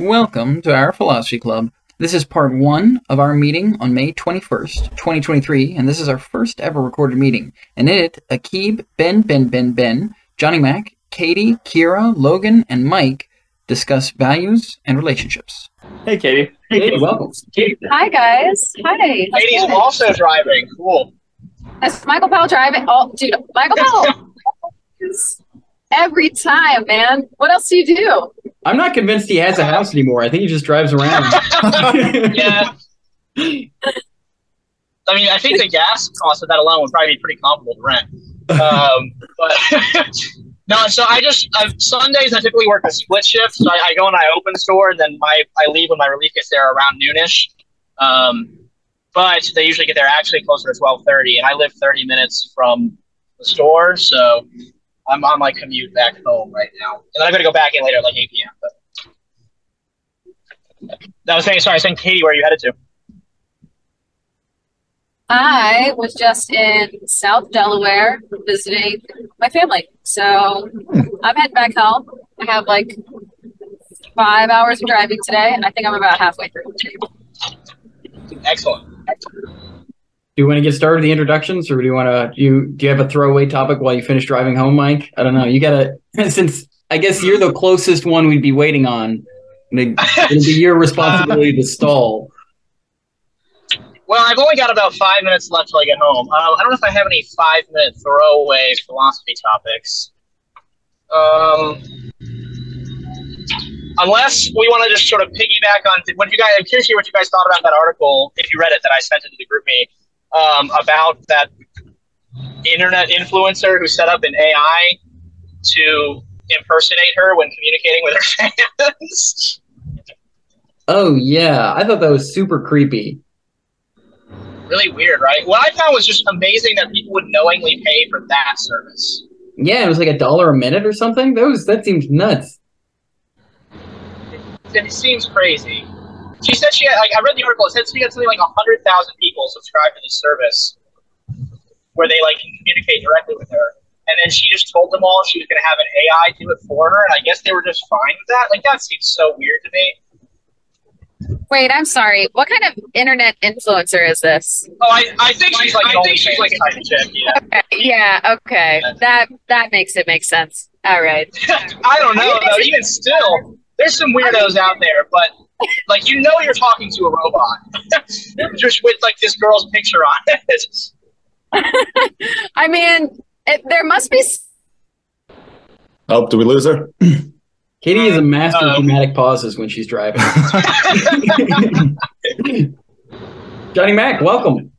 Welcome to our Philosophy Club. This is part one of our meeting on May 21st, 2023, and this is our first ever recorded meeting. And in it, Aaqib, Ben, Ben, Ben, Ben, Johnny Mac, Katie, Kyra, Logan, and Mike discuss values and relationships. Hey, Katie. Hey, Katie, welcome. Hi guys. Hi. How's Katie's it? also driving. Cool. Is Michael Powell driving? Oh, dude, Michael Powell. Every time, man. What else do you do? I'm not convinced he has a house anymore. I think he just drives around. yeah. I mean, I think the gas cost of that alone would probably be pretty comparable to rent. Um, but no, so I just uh, Sundays I typically work a split shift. So I, I go and I open the store, and then my I leave when my relief gets there around noonish. Um, but they usually get there actually closer to twelve thirty, and I live thirty minutes from the store, so I'm on my commute back home right now, and then I'm gonna go back in later at like eight p.m. But I was saying, sorry, I was saying, Katie, where are you headed to? I was just in South Delaware visiting my family. So hmm. I'm heading back home. I have like five hours of driving today, and I think I'm about halfway through. Excellent. Do you want to get started with the introductions, or do you want to? You do you have a throwaway topic while you finish driving home, Mike? I don't know. You gotta since I guess you're the closest one we'd be waiting on. It'll be your responsibility to stall. Well, I've only got about five minutes left till I get home. Um, I don't know if I have any five minute throwaway philosophy topics. Um, unless we want to just sort of piggyback on what you guys. I'm curious to hear what you guys thought about that article, if you read it, that I sent into the GroupMe um, about that internet influencer who set up an AI to impersonate her when communicating with her fans. Oh yeah, I thought that was super creepy. really weird, right? What I found was just amazing that people would knowingly pay for that service. Yeah, it was like a dollar a minute or something. That was that seems nuts. It seems crazy. She said she had, like, I read the article, it said she had something like 100,000 people subscribed to this service where they, like, can communicate directly with her. And then she just told them all she was going to have an AI do it for her, and I guess they were just fine with that. Like, that seems so weird to me. Wait, I'm sorry. What kind of internet influencer is this? Oh, I, I think she's like, I think she's like type of chick, yeah. Okay, yeah, okay. That that makes it make sense. All right. I don't know, though. Even still, there's some weirdos out there, but like you know, you're talking to a robot, just with like this girl's picture on it. I mean, it, there must be Oh, do we lose her? Katie is a master of Um, dramatic pauses when she's driving. Johnny Mac, welcome.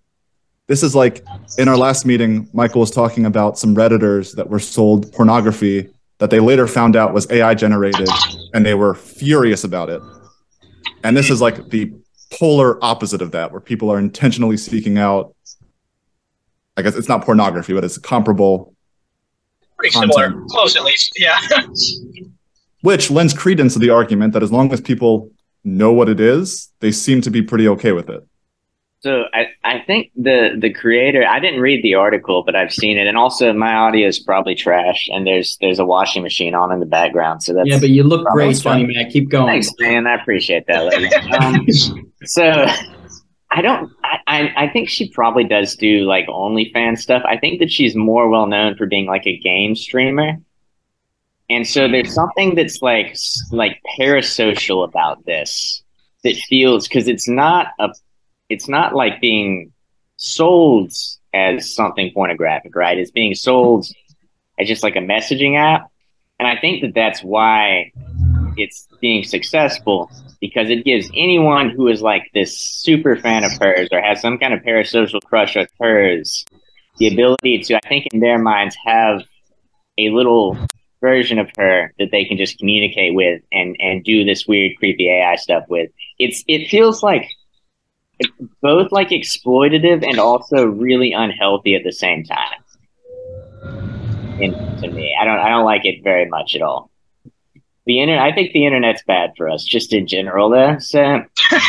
This is like in our last meeting, Michael was talking about some Redditors that were sold pornography that they later found out was AI generated and they were furious about it. And this is like the polar opposite of that, where people are intentionally seeking out, I guess it's not pornography, but it's comparable, Pretty similar, close at least. Yeah. which lends credence to the argument that as long as people know what it is, they seem to be pretty okay with it. So I, I think the the creator I didn't read the article, but I've seen it, and also my audio is probably trash, and there's there's a washing machine on in the background, so that's Yeah, but you look Oh, great, funny man fine. Keep going. thanks, man. I appreciate that. Lady. Um, so I don't. I, I I think she probably does do like OnlyFans stuff. I think that she's more well known for being like a game streamer, and so there's something that's like like parasocial about this that feels because it's not a it's not like being sold as something pornographic, right? It's being sold as just like a messaging app. And I think that that's why it's being successful because it gives anyone who is like this super fan of hers or has some kind of parasocial crush of hers the ability to, I think, in their minds, have a little version of her that they can just communicate with and and do this weird, creepy AI stuff with. It's it feels like both like exploitative and also really unhealthy at the same time. In, to me, I don't I don't like it very much at all. The internet, I think the internet's bad for us, just in general. Though, so hey,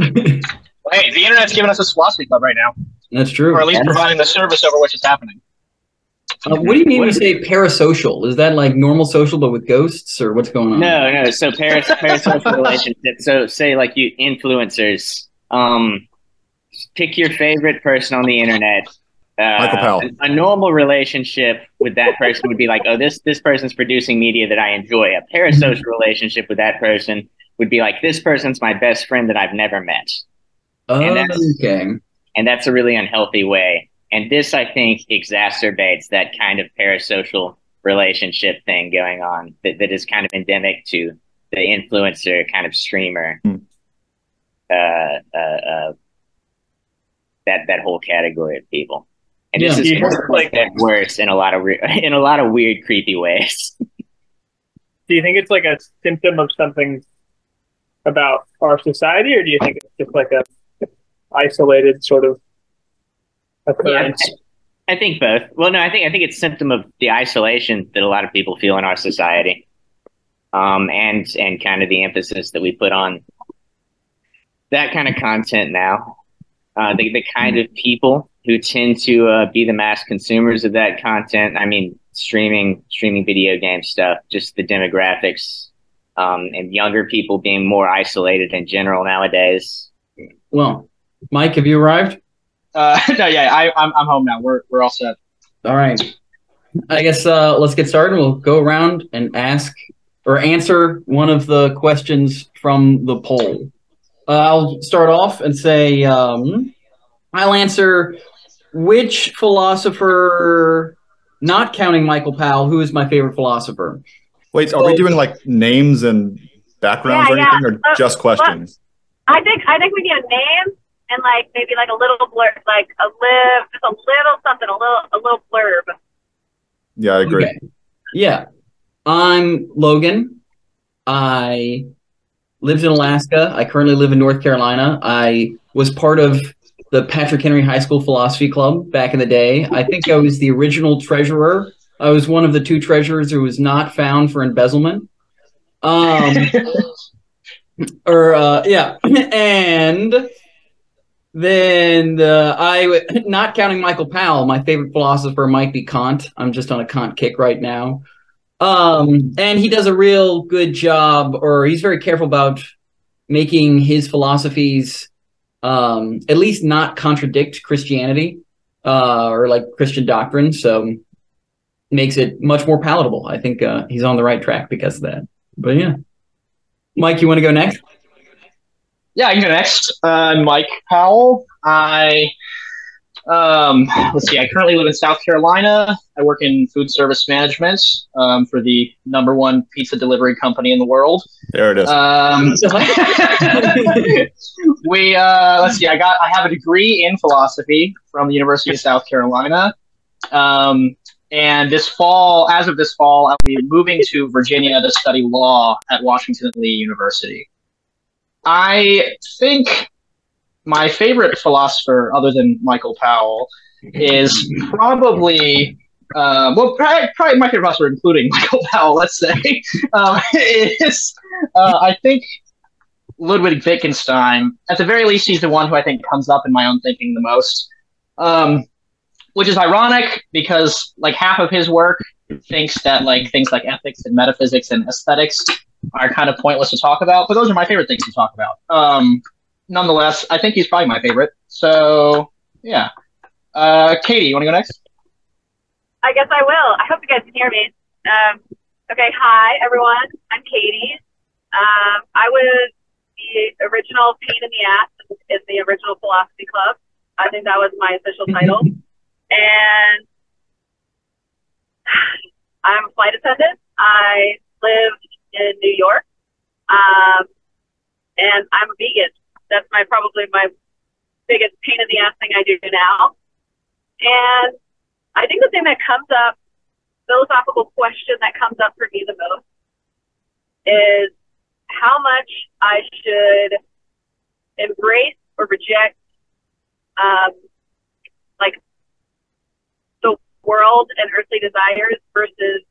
the internet's giving us a philosophy club right now, That's true. or at least providing the service over which it's happening. Uh, what do you mean when you say parasocial? Is that like normal social but with ghosts, or what's going on? No, no. So paras- parasocial relationships. So say like you influencers. Um, pick your favorite person on the internet. Uh, Michael Powell. A, a normal relationship with that person would be like, oh, this this person's producing media that I enjoy. A parasocial relationship with that person would be like, this person's my best friend that I've never met, And that's- okay. and that's a really unhealthy way. And this, I think, exacerbates that kind of parasocial relationship thing going on that, that is kind of endemic to the influencer kind of streamer. Hmm. Uh, uh, uh, that that whole category of people, and this Yeah. is You just, like- like worse in a lot of re- in a lot of weird, creepy ways. Do you think it's like a symptom of something about our society, or do you think it's just like a isolated sort of occurrence? I think both. Well, no, I think I think it's a symptom of the isolation that a lot of people feel in our society, um, and and kind of the emphasis that we put on that kind of content now. Uh, the the kind of people who tend to uh, be the mass consumers of that content. I mean, streaming streaming video game stuff. Just the demographics, um, and younger people being more isolated in general nowadays. Well, Mike, have you arrived? Uh, no, yeah, I, I'm I'm home now. We're we're all set. All right. I guess uh, let's get started. We'll go around and ask or answer one of the questions from the poll. Uh, I'll start off and say um, I'll answer which philosopher, not counting Michael Powell, who is my favorite philosopher. Wait, are we doing like names and backgrounds Yeah, or yeah. anything, or Uh, just questions? I think I think we need a name and like maybe like a little blurb, like a live, just a little something, a little a little blurb. Yeah, I agree. Okay. Yeah. I'm Logan. I lived in Alaska. I currently live in North Carolina. I was part of the Patrick Henry High School Philosophy Club back in the day. I think I was the original treasurer. I was one of the two treasurers who was not found for embezzlement. Um, or uh, yeah, and then uh, I, not counting Michael Powell, my favorite philosopher might be Kant. I'm just on a Kant kick right now. Um, and he does a real good job, or he's very careful about making his philosophies um, at least not contradict Christianity uh, or like Christian doctrine. So makes it much more palatable. I think uh, he's on the right track because of that. But yeah, Mike, you want to go next? Yeah, I can go next. Uh, I'm Mike Powell. I um, let's see. I currently live in South Carolina. I work in food service management um, for the number one pizza delivery company in the world. There it is. Um, we uh, let's see. I got. I have a degree in philosophy from the University of South Carolina. Um, and this fall, as of this fall, I'll be moving to Virginia to study law at Washington Lee University. I think my favorite philosopher, other than Michael Powell, is probably uh, well, probably, probably my favorite philosopher, including Michael Powell. Let's say um, is uh, I think Ludwig Wittgenstein. At the very least, he's the one who I think comes up in my own thinking the most. Um, which is ironic because like half of his work thinks that like things like ethics and metaphysics and aesthetics are kind of pointless to talk about, but those are my favorite things to talk about. Um, nonetheless, I think he's probably my favorite. So yeah, uh, Katie, you want to go next? I guess I will. I hope you guys can hear me. Um, okay, hi everyone. I'm Katie. Um, I was the original pain in the ass in the original philosophy club. I think that was my official title. And I'm a flight attendant. I live in New York. Um, and I'm a vegan. That's my probably my biggest pain in the ass thing I do now. And I think the thing that comes up, philosophical question that comes up for me the most is how much I should embrace or reject um, like the world and earthly desires versus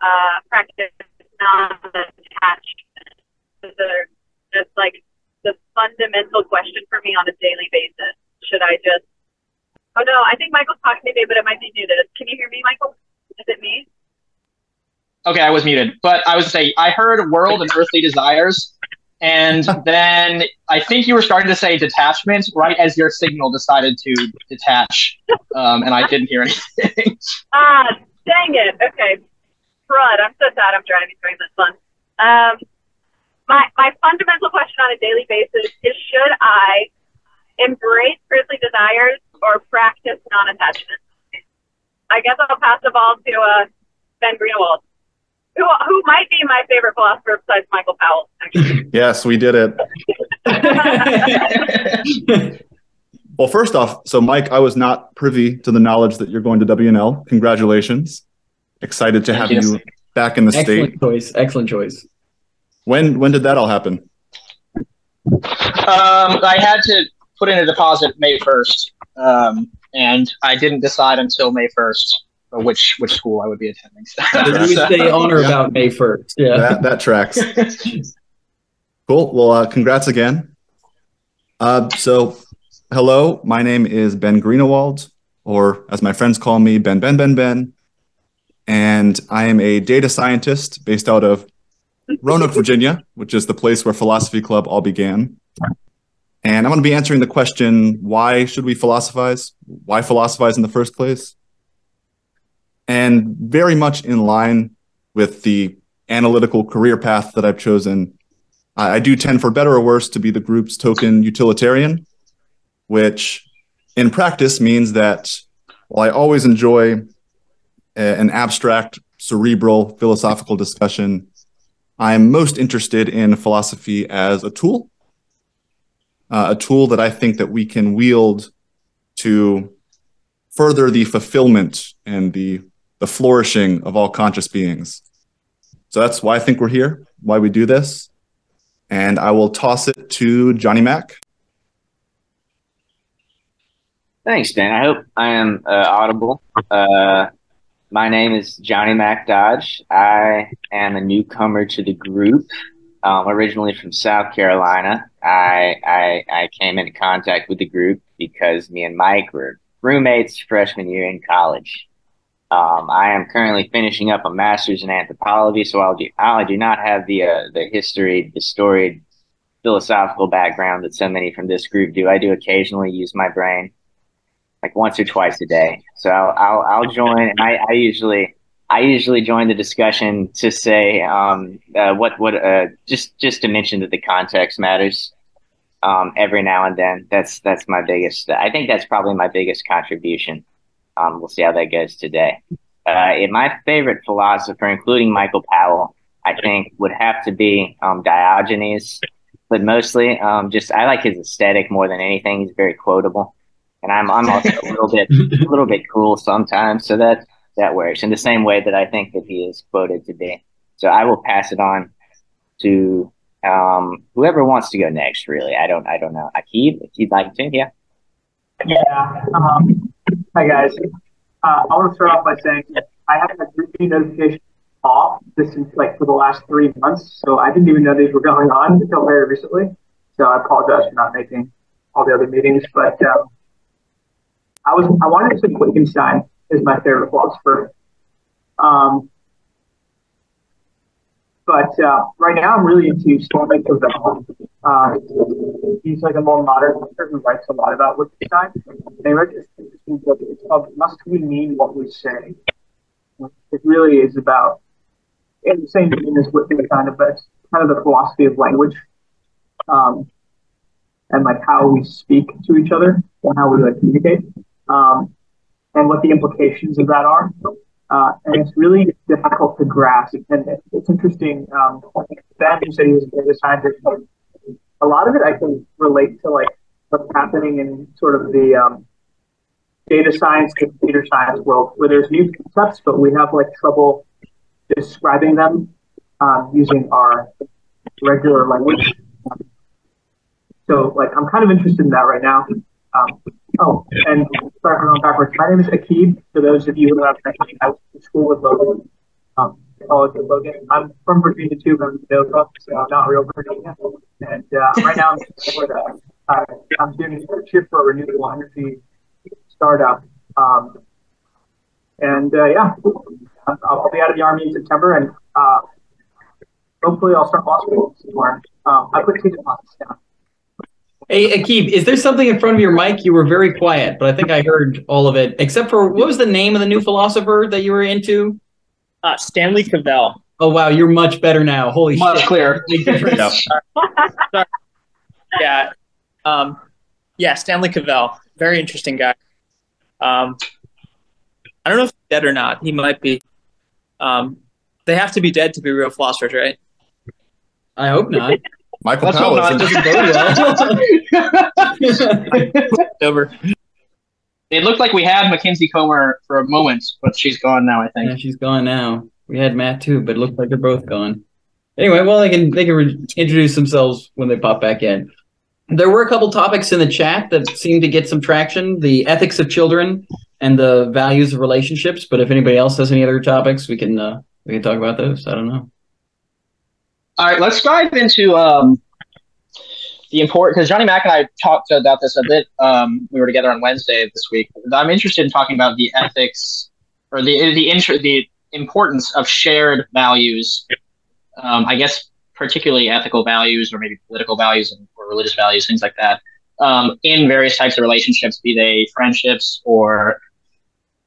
uh, practice non-attachment. The- That's like the fundamental question for me on a daily basis. Should I just Oh no, I think Michael's talking to me, but it might be muted. Can you hear me, Michael? Is it me? Okay, I was muted, but I was to say I heard world and earthly desires, and then I think you were starting to say detachment right as your signal decided to detach, um, and I didn't hear anything. Ah, dang it. Okay. Crud. I'm so sad I'm driving during this one. Um, my, my fundamental question on a daily basis is should I embrace earthly desires or practice non-attachment? I guess I'll pass the ball to uh, Ben Greenwald, who, who might be my favorite philosopher besides Michael Powell, actually. Yes, we did it. Well, first off, so Mike, I was not privy to the knowledge that you're going to WNL. Congratulations. Excited to have Thank you. you back in the state. Excellent choice. Excellent choice. When when did that all happen? Um, I had to put in a deposit May first, um, and I didn't decide until May first which which school I would be attending. Did you say on or about May 1st? Yeah. That that tracks. Cool. Well, uh, congrats again. Uh, so, hello, my name is Ben Greenewald, or as my friends call me, Ben Ben Ben Ben, and I am a data scientist based out of Roanoke, Virginia, which is the place where Philosophy Club all began. And I'm going to be answering the question: Why should we philosophize? Why philosophize in the first place? And very much in line with the analytical career path that I've chosen, I, I do tend, for better or worse, to be the group's token utilitarian, which in practice means that while I always enjoy an abstract, cerebral, philosophical discussion, I am most interested in philosophy as a tool, uh, a tool that I think that we can wield to further the fulfillment and the the flourishing of all conscious beings. So that's why I think we're here, why we do this. And I will toss it to Johnny Mac. Thanks, Dan. I hope I am uh, audible. Uh, my name is Johnny Mac Dodge. I am a newcomer to the group. Um, originally from South Carolina, I, I I came into contact with the group because me and Mike were roommates freshman year in college. Um, I am currently finishing up a master's in anthropology, so I'll do, I do not have the uh, the history, the storied philosophical background that so many from this group do. I do occasionally use my brain, like once or twice a day. So I'll I'll, I'll join, and I, I usually I usually join the discussion to say um, uh, what what uh, just just to mention that the context matters. Um, every now and then, that's that's my biggest. I think that's probably my biggest contribution. Um, we'll see how that goes today. Uh, and my favorite philosopher, including Michael Powell, I think would have to be um, Diogenes, but mostly um, just I like his aesthetic more than anything. He's very quotable, and I'm I'm also a little bit a little bit cool sometimes, so that that works in the same way that I think that he is quoted to be. So I will pass it on to um, whoever wants to go next. Really, I don't I don't know. Aaqib, if you'd like to, yeah. Yeah. Um, hi guys. Uh, I want to start off by saying I have my GroupMe notifications off this is like for the last three months, so I didn't even know these were going on until very recently. So I apologize for not making all the other meetings, but um, I was I wanted to say Wittgenstein is my favorite philosopher. Um, but uh, right now, I'm really into Stanley Cavell. Uh, he's like a more modern author who writes a lot about Wittgenstein. And he wrote this interesting book. It's called "Must We Mean What We Say." It really is about in the same vein as Wittgenstein, but it's kind of the philosophy of language, um, and like how we speak to each other and how we like communicate, um, and what the implications of that are. Uh, and it's really difficult to grasp. And it's interesting. Um, ben, said he was a data scientist. A lot of it I can relate to like what's happening in sort of the um, data science computer science world, where there's new concepts, but we have like trouble describing them um, using our regular language. So, like, I'm kind of interested in that right now. Um, oh, and sorry for going backwards. My name is Aaqib. For those of you who have met me, I school with Logan, um, college with Logan. I'm from Virginia too, but I'm in Minnesota, so I'm not real Virginia. And uh, right now I'm in Florida. Uh, I'm doing a internship for a renewable energy startup. Um, and uh, yeah, I'll, I'll, be out of the army in September, and uh, hopefully I'll start law school somewhere. Um, I put two deposits down. Hey, Aaqib, is there something in front of your mic? You were very quiet, but I think I heard all of it, except for what was the name of the new philosopher that you were into? Uh, Stanley Cavell. Oh wow, you're much better now. Holy much shit. clearer. Big difference. Sorry. Yeah. Um, yeah, Stanley Cavell. Very interesting guy. Um, I don't know if he's dead or not. He might be. Um, they have to be dead to be real philosophers, right? I hope not. Michael Let's Powell. not. Over. It looked like we had Mackenzie Comer for a moment, but she's gone now. I think. Yeah, she's gone now. We had Matt too, but it looks like they're both gone. Anyway, well, they can they can re- introduce themselves when they pop back in. There were a couple topics in the chat that seemed to get some traction: the ethics of children and the values of relationships. But if anybody else has any other topics, we can uh, we can talk about those. I don't know. All right, let's dive into um, the important because Johnny Mac and I talked about this a bit. Um, we were together on Wednesday this week. I'm interested in talking about the ethics or the the inter- the importance of shared values. Um, I guess particularly ethical values or maybe political values and, or religious values, things like that, um, in various types of relationships, be they friendships or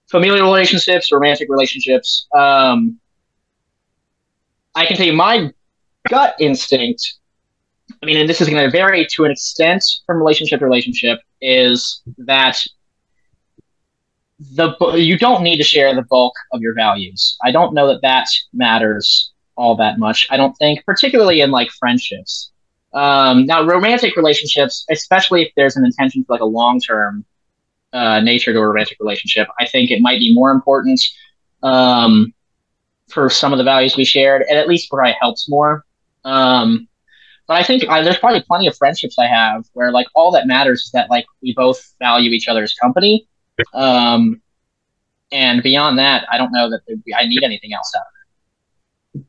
familial relationships, romantic relationships. Um, I can tell you my gut instinct. I mean, and this is going to vary to an extent from relationship to relationship, is that the you don't need to share the bulk of your values. I don't know that that matters all that much. I don't think, particularly in like friendships. Um, now, romantic relationships, especially if there's an intention for like a long term uh, nature to a romantic relationship, I think it might be more important um, for some of the values we shared, and at least probably helps more. Um, but I think I, there's probably plenty of friendships I have where like all that matters is that like we both value each other's company. Um, and beyond that, I don't know that be, I need anything else out of it.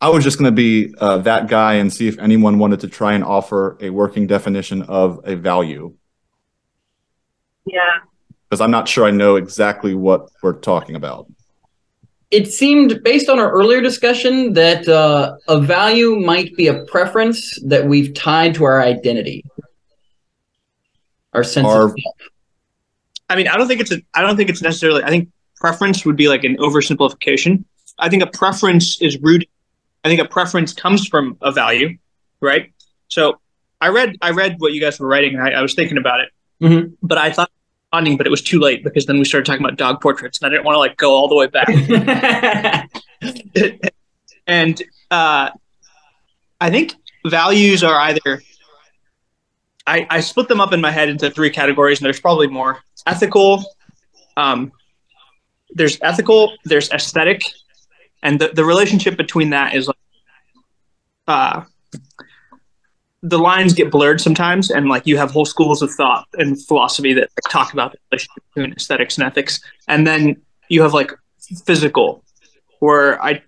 I was just going to be uh, that guy and see if anyone wanted to try and offer a working definition of a value Yeah. because I'm not sure I know exactly what we're talking about. It seemed, based on our earlier discussion, that uh, a value might be a preference that we've tied to our identity, our sense Our- of self. I mean, I don't think it's a. I don't think it's necessarily. I think preference would be like an oversimplification. I think a preference is rooted. I think a preference comes from a value, right? So I read. I read what you guys were writing, and I, I was thinking about it. Mhm. But I thought responding, but it was too late because then we started talking about dog portraits, and I didn't want to like go all the way back. and uh, I think values are either I, I split them up in my head into three categories, and there's probably more ethical. Um, there's ethical, there's aesthetic, and the, the relationship between that is like uh, the lines get blurred sometimes, and like you have whole schools of thought and philosophy that like, talk about the relationship between aesthetics and ethics, and then you have like physical, where I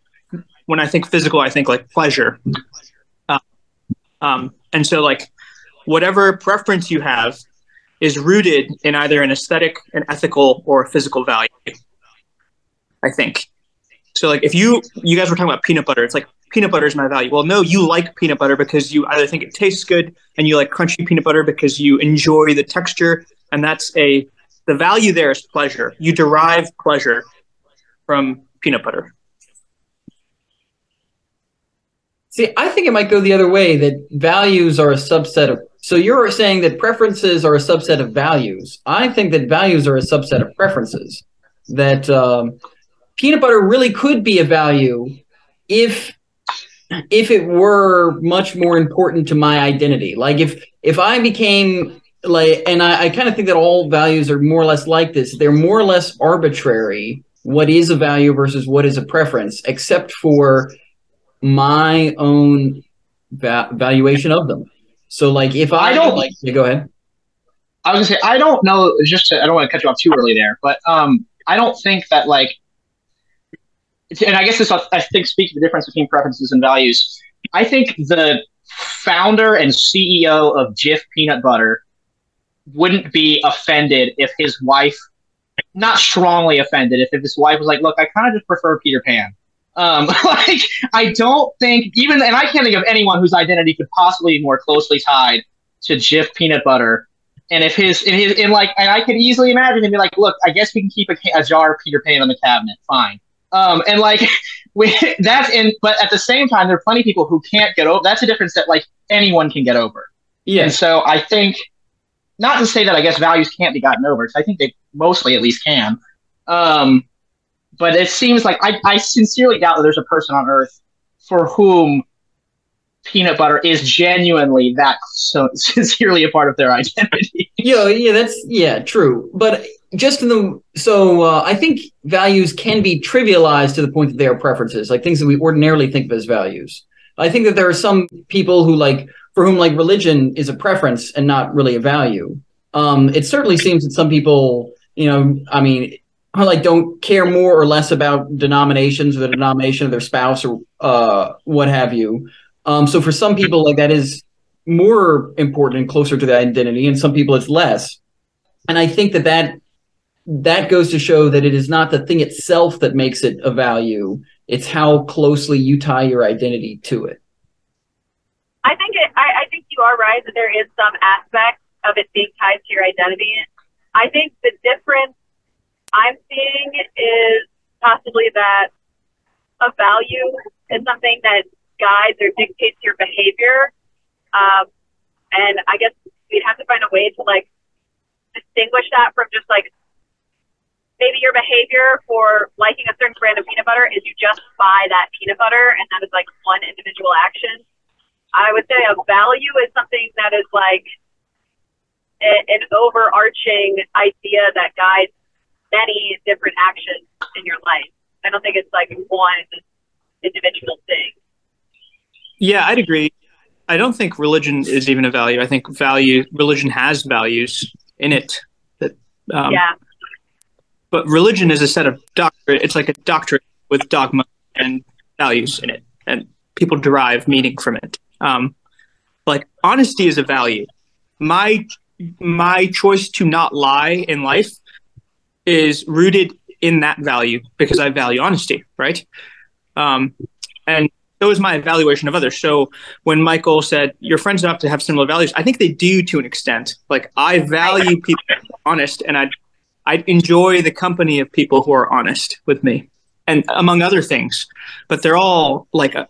when I think physical, I think like pleasure. Uh, um, and so like whatever preference you have is rooted in either an aesthetic, an ethical, or a physical value. I think. So like if you you guys were talking about peanut butter, it's like peanut butter is my value. Well, no, you like peanut butter because you either think it tastes good and you like crunchy peanut butter because you enjoy the texture, and that's a the value there is pleasure. You derive pleasure from peanut butter. See, I think it might go the other way that values are a subset of. So you're saying that preferences are a subset of values. I think that values are a subset of preferences. That um, peanut butter really could be a value if if it were much more important to my identity. Like if if I became like, and I, I kind of think that all values are more or less like this. They're more or less arbitrary. What is a value versus what is a preference, except for my own va- valuation of them. So, like, if I, I don't- like, yeah, go ahead. I was gonna say I don't know. Just to, I don't want to cut you off too early there, but um, I don't think that like, and I guess this I think speaks to the difference between preferences and values. I think the founder and CEO of Jif Peanut Butter wouldn't be offended if his wife not strongly offended if, if his wife was like, "Look, I kind of just prefer Peter Pan." Um, like I don't think even, and I can't think of anyone whose identity could possibly be more closely tied to Jif peanut butter. And if his, and his, and like, and I could easily imagine him be like, "Look, I guess we can keep a, a jar of Peter Pan on the cabinet, fine." Um, and like, we, that's in, but at the same time, there are plenty of people who can't get over. That's a difference that like anyone can get over. Yeah. And so I think, not to say that I guess values can't be gotten over, because I think they mostly at least can. Um, but it seems like I, I sincerely doubt that there's a person on earth for whom peanut butter is genuinely that so sincerely a part of their identity. Yeah, yeah, that's yeah, true. But just in the so uh, I think values can be trivialized to the point that they are preferences, like things that we ordinarily think of as values. I think that there are some people who like for whom like religion is a preference and not really a value. Um, it certainly seems that some people, you know, I mean, are like don't care more or less about denominations or the denomination of their spouse or uh, what have you. Um, so for some people, like that is more important and closer to the identity, and some people it's less. And I think that that that goes to show that it is not the thing itself that makes it a value; it's how closely you tie your identity to it. I think it, I, I think you are right that there is some aspect of it being tied to your identity. I think the difference I'm seeing is possibly that a value is something that guides or dictates your behavior. Um, and I guess we'd have to find a way to like distinguish that from just like maybe your behavior for liking a certain brand of peanut butter is you just buy that peanut butter and that is like one individual action. I would say a value is something that is like a, an overarching idea that guides many different actions in your life. I don't think it's like one individual thing. Yeah, I'd agree. I don't think religion is even a value. I think value religion has values in it. That um, yeah. But religion is a set of doctrine. It's like a doctrine with dogma and values in it, and people derive meaning from it. Um, like honesty is a value. My my choice to not lie in life is rooted in that value because I value honesty, right? Um, and so is my evaluation of others. So when Michael said your friends don't have to have similar values, I think they do to an extent. Like I value people honest, and I I enjoy the company of people who are honest with me, and among other things. But they're all like a,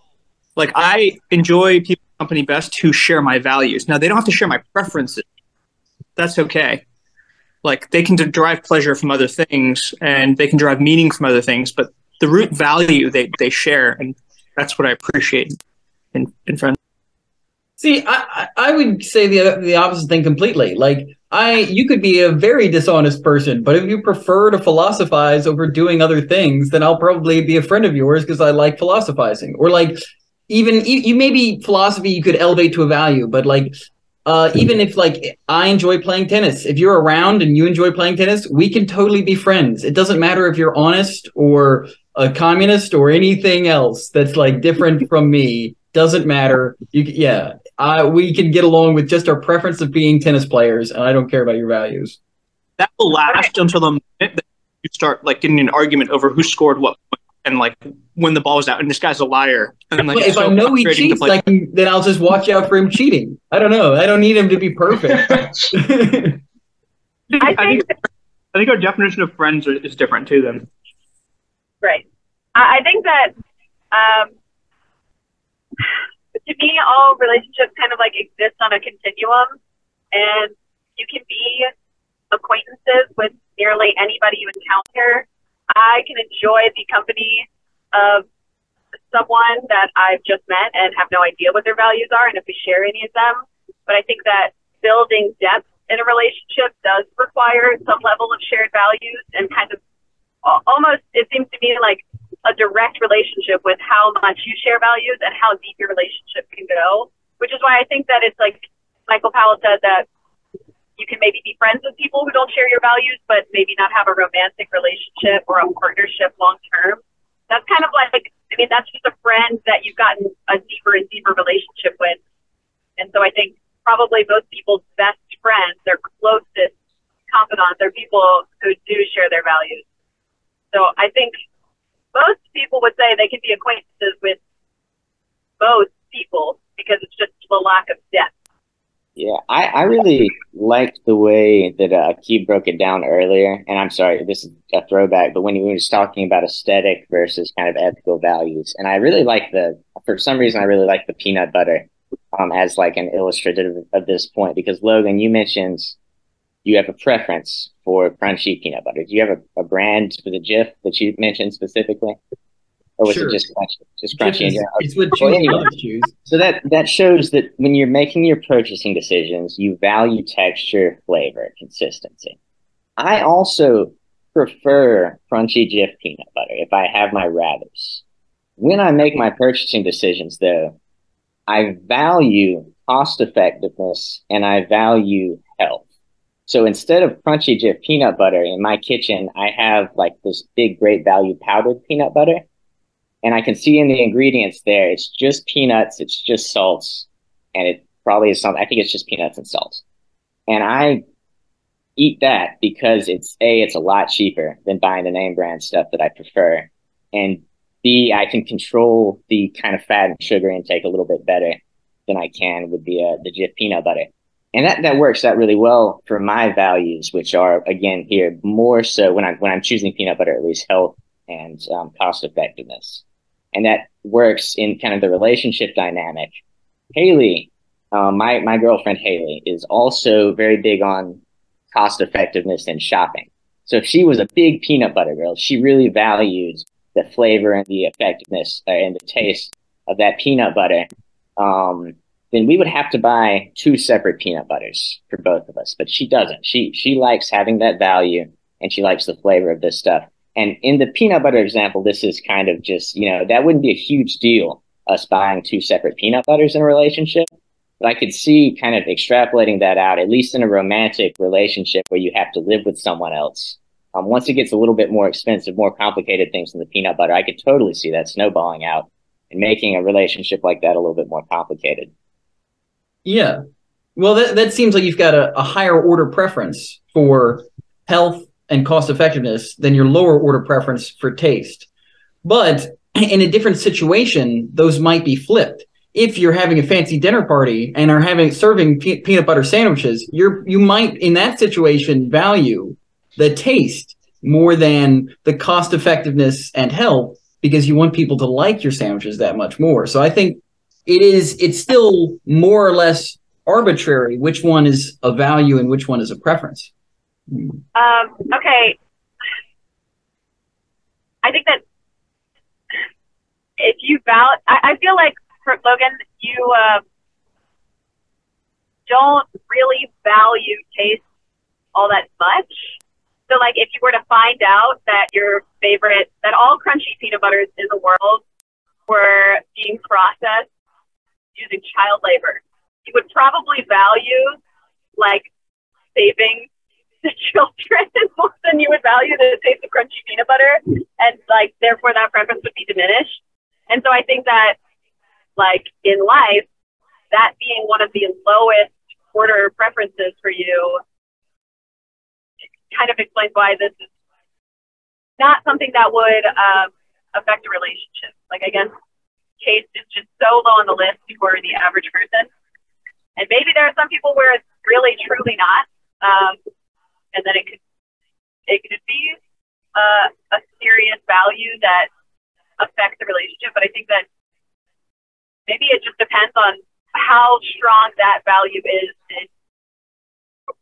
like I enjoy people company best who share my values. Now they don't have to share my preferences. That's okay like they can derive pleasure from other things and they can derive meaning from other things but the root value they, they share and that's what i appreciate in, in friends see I, I would say the, the opposite thing completely like i you could be a very dishonest person but if you prefer to philosophize over doing other things then i'll probably be a friend of yours because i like philosophizing or like even you, you maybe philosophy you could elevate to a value but like uh, even if like I enjoy playing tennis, if you're around and you enjoy playing tennis, we can totally be friends. It doesn't matter if you're honest or a communist or anything else that's like different from me. Doesn't matter. You yeah, I, we can get along with just our preference of being tennis players, and I don't care about your values. That will last until the minute that you start like getting an argument over who scored what and like when the ball was out, and this guy's a liar. And like, if so I know he cheats, like, then I'll just watch out for him cheating. I don't know. I don't need him to be perfect. I, think, I think I think our definition of friends is different too. Then, right? I, I think that um, to relationships kind of like exist on a continuum, and you can be acquaintances with nearly anybody you encounter I can enjoy the company of someone that I've just met and have no idea what their values are and if we share any of them. But I think that building depth in a relationship does require some level of shared values and kind of almost, it seems to me like a direct relationship with how much you share values and how deep your relationship can go, which is why I think that it's like Michael Powell said that you can maybe be friends with people who don't share your values, but maybe not have a romantic relationship or a partnership long term. That's kind of like, I mean, that's just a friend that you've gotten a deeper and deeper relationship with. And so I think probably most people's best friends, their closest confidants are people who do share their values. So I think most people would say they can be acquaintances with most people because it's just the lack of depth. Yeah, I, I really liked the way that uh, Keith broke it down earlier. And I'm sorry, this is a throwback, but when he was talking about aesthetic versus kind of ethical values, and I really like the, for some reason, I really like the peanut butter um, as like an illustrative of this point because Logan, you mentioned you have a preference for crunchy peanut butter. Do you have a, a brand for the Jif that you mentioned specifically? or was Sure. it just crunchy? Just crunchy. in It's, what Well, choose anyway. choose. So that that shows that when you're making your purchasing decisions, you value texture, flavor, consistency. I also prefer crunchy Jif peanut butter if I have my rathers. When I make my purchasing decisions, though, I value cost effectiveness and I value health. So instead of crunchy Jif peanut butter in my kitchen, I have like this big, great value powdered peanut butter and I can see in the ingredients there, it's just peanuts, it's just salts, and it probably is something. I think it's just peanuts and salt, and I eat that because it's a, it's a lot cheaper than buying the name brand stuff that I prefer, and b, I can control the kind of fat and sugar intake a little bit better than I can with the uh, the Jif peanut butter, and that that works out really well for my values, which are again here more so when I'm when I'm choosing peanut butter, at least health and um, cost effectiveness and that works in kind of the relationship dynamic. Haley, um, my my girlfriend Haley, is also very big on cost effectiveness and shopping. So if she was a big peanut butter girl, she really valued the flavor and the effectiveness uh, and the taste of that peanut butter. Um, then we would have to buy two separate peanut butters for both of us. But she doesn't. She she likes having that value and she likes the flavor of this stuff. And in the peanut butter example, this is kind of just, you know, that wouldn't be a huge deal, us buying two separate peanut butters in a relationship. But I could see kind of extrapolating that out, at least in a romantic relationship where you have to live with someone else. Um, once it gets a little bit more expensive, more complicated things than the peanut butter, I could totally see that snowballing out and making a relationship like that a little bit more complicated. Yeah. Well, that, that seems like you've got a, a higher order preference for health and cost effectiveness than your lower order preference for taste. But in a different situation, those might be flipped. If you're having a fancy dinner party and are having serving pe- peanut butter sandwiches, you're you might in that situation value the taste more than the cost effectiveness and health because you want people to like your sandwiches that much more. So I think it is it's still more or less arbitrary which one is a value and which one is a preference. Um, okay. I think that if you val, I, I feel like for Logan, you uh, don't really value taste all that much. So, like, if you were to find out that your favorite, that all crunchy peanut butters in the world were being processed using child labor, you would probably value like saving the children more than you would value the taste of crunchy peanut butter, and like therefore that preference would be diminished. And so I think that like in life, that being one of the lowest order preferences for you kind of explains why this is not something that would um, affect a relationship. Like I guess taste is just so low on the list for the average person. And maybe there are some people where it's really truly not. Um, and then it could it could be uh, a serious value that affects the relationship. But I think that maybe it just depends on how strong that value is and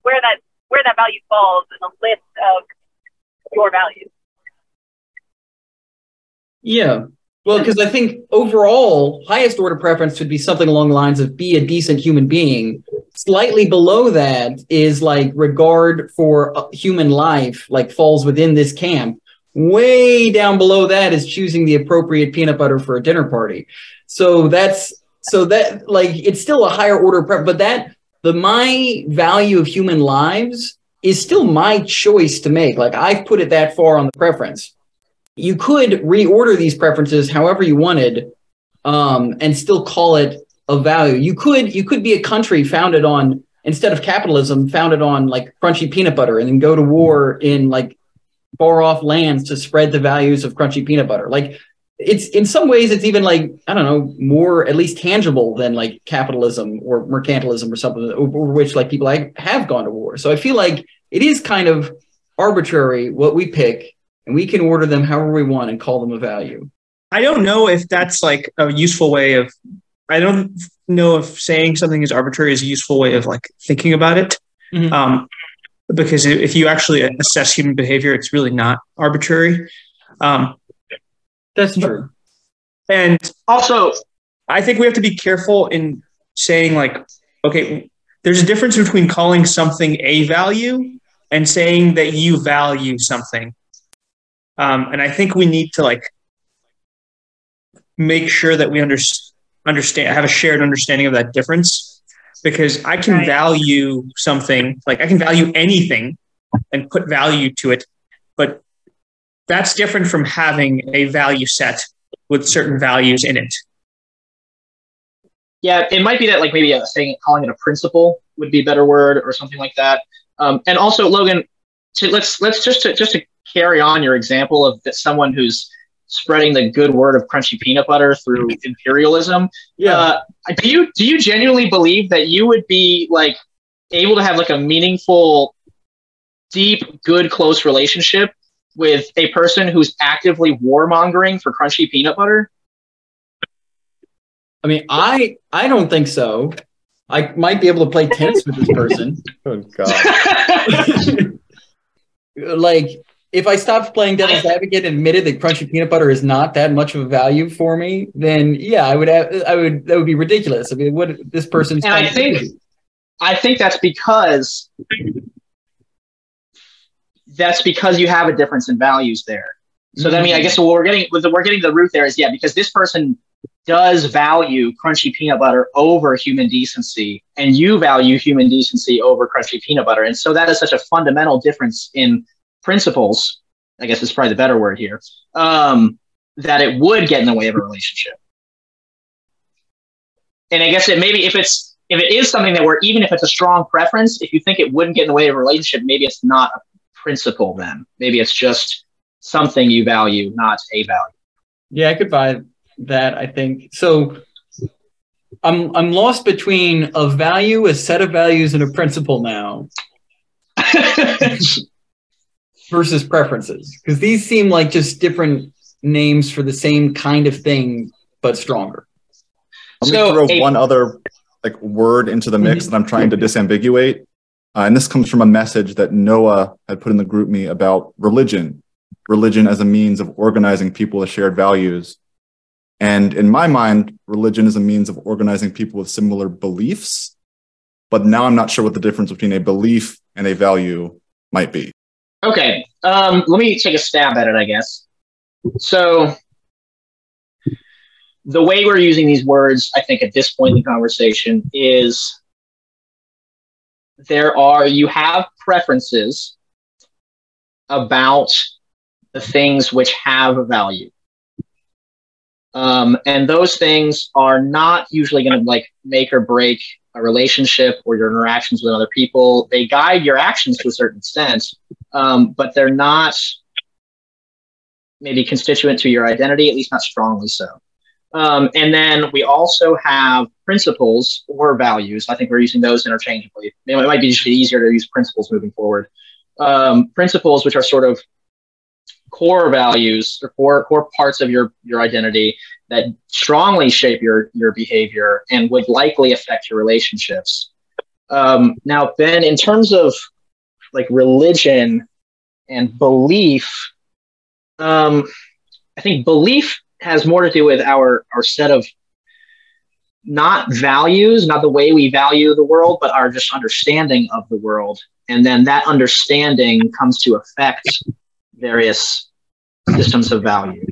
where that where that value falls in the list of your values. Yeah. Well, because I think overall, highest order preference would be something along the lines of be a decent human being. Slightly below that is like regard for uh, human life, like falls within this camp. Way down below that is choosing the appropriate peanut butter for a dinner party. So that's so that like it's still a higher order prep, but that the my value of human lives is still my choice to make. Like I've put it that far on the preference you could reorder these preferences however you wanted um, and still call it a value you could you could be a country founded on instead of capitalism founded on like crunchy peanut butter and then go to war in like far off lands to spread the values of crunchy peanut butter. Like it's in some ways it's even like I don't know more at least tangible than like capitalism or mercantilism or something over which like people like have gone to war. So I feel like it is kind of arbitrary what we pick and we can order them however we want and call them a value. I don't know if that's like a useful way of. I don't know if saying something is arbitrary is a useful way of like thinking about it. Mhm. Um, because if you actually assess human behavior, it's really not arbitrary. Um, That's true. and Also, I think we have to be careful in saying like, okay, there's a difference between calling something a value and saying that you value something. Um, and I think we need to like make sure that we under, understand, have a shared understanding of that difference, because I can Right. value something, like I can value anything and put value to it, but that's different from having a value set with certain values in it. yeah, it might be that like maybe uh, saying calling it a principle would be a better word or something like that. Um, and also, Logan, to, let's let's just to, just to carry on your example of that someone who's spreading the good word of crunchy peanut butter through imperialism. Uh, do you do you genuinely believe that you would be like able to have like a meaningful, deep, good, close relationship with a person who's actively warmongering for crunchy peanut butter? I mean, I I don't think so. I might be able to play tennis with this person. Oh God. like if I stopped playing devil's advocate and admitted that crunchy peanut butter is not that much of a value for me, then yeah, I would have, I would that would be ridiculous. I mean, what this person's And I think I think that's because that's because you have a difference in values there. So that I mean, I mm-hmm. guess what we're getting what we're getting the root there is yeah, because this person does value crunchy peanut butter over human decency, and you value human decency over crunchy peanut butter, and so that is such a fundamental difference in principles. I guess is probably the better word here. Um, that it would get in the way of a relationship. And I guess it maybe if it's if it is something that we're even if it's a strong preference, if you think it wouldn't get in the way of a relationship, maybe it's not a principle then. Maybe it's just something you value, not a value. Yeah, I could buy that. I think so. I'm I'm lost between a value, a set of values, and a principle now versus preferences because these seem like just different names for the same kind of thing but stronger. Let me So, going to throw a- one other like word into the mix that I'm trying to disambiguate. Uh, and this comes from a message that Noah had put in the GroupMe about religion, religion as a means of organizing people with shared values. And in my mind, religion is a means of organizing people with similar beliefs. But now I'm not sure what the difference between a belief and a value might be. Okay, um, let me take a stab at it, I guess. So, the way we're using these words, I think, at this point in the conversation is there are, you have preferences about the things which have value. Um, and those things are not usually going to like make or break a relationship or your interactions with other people. They guide your actions to a certain extent, um, but they're not maybe constituent to your identity, at least not strongly so. Um, and then we also have principles or values. I think we're using those interchangeably. It might be just easier to use principles moving forward. Um, principles, which are sort of core values or core, core parts of your, your identity that strongly shape your, your behavior and would likely affect your relationships. Um, now, Ben, in terms of like religion and belief, um, I think belief has more to do with our our set of not values, not the way we value the world, but our just understanding of the world, and then that understanding comes to affect various systems of value.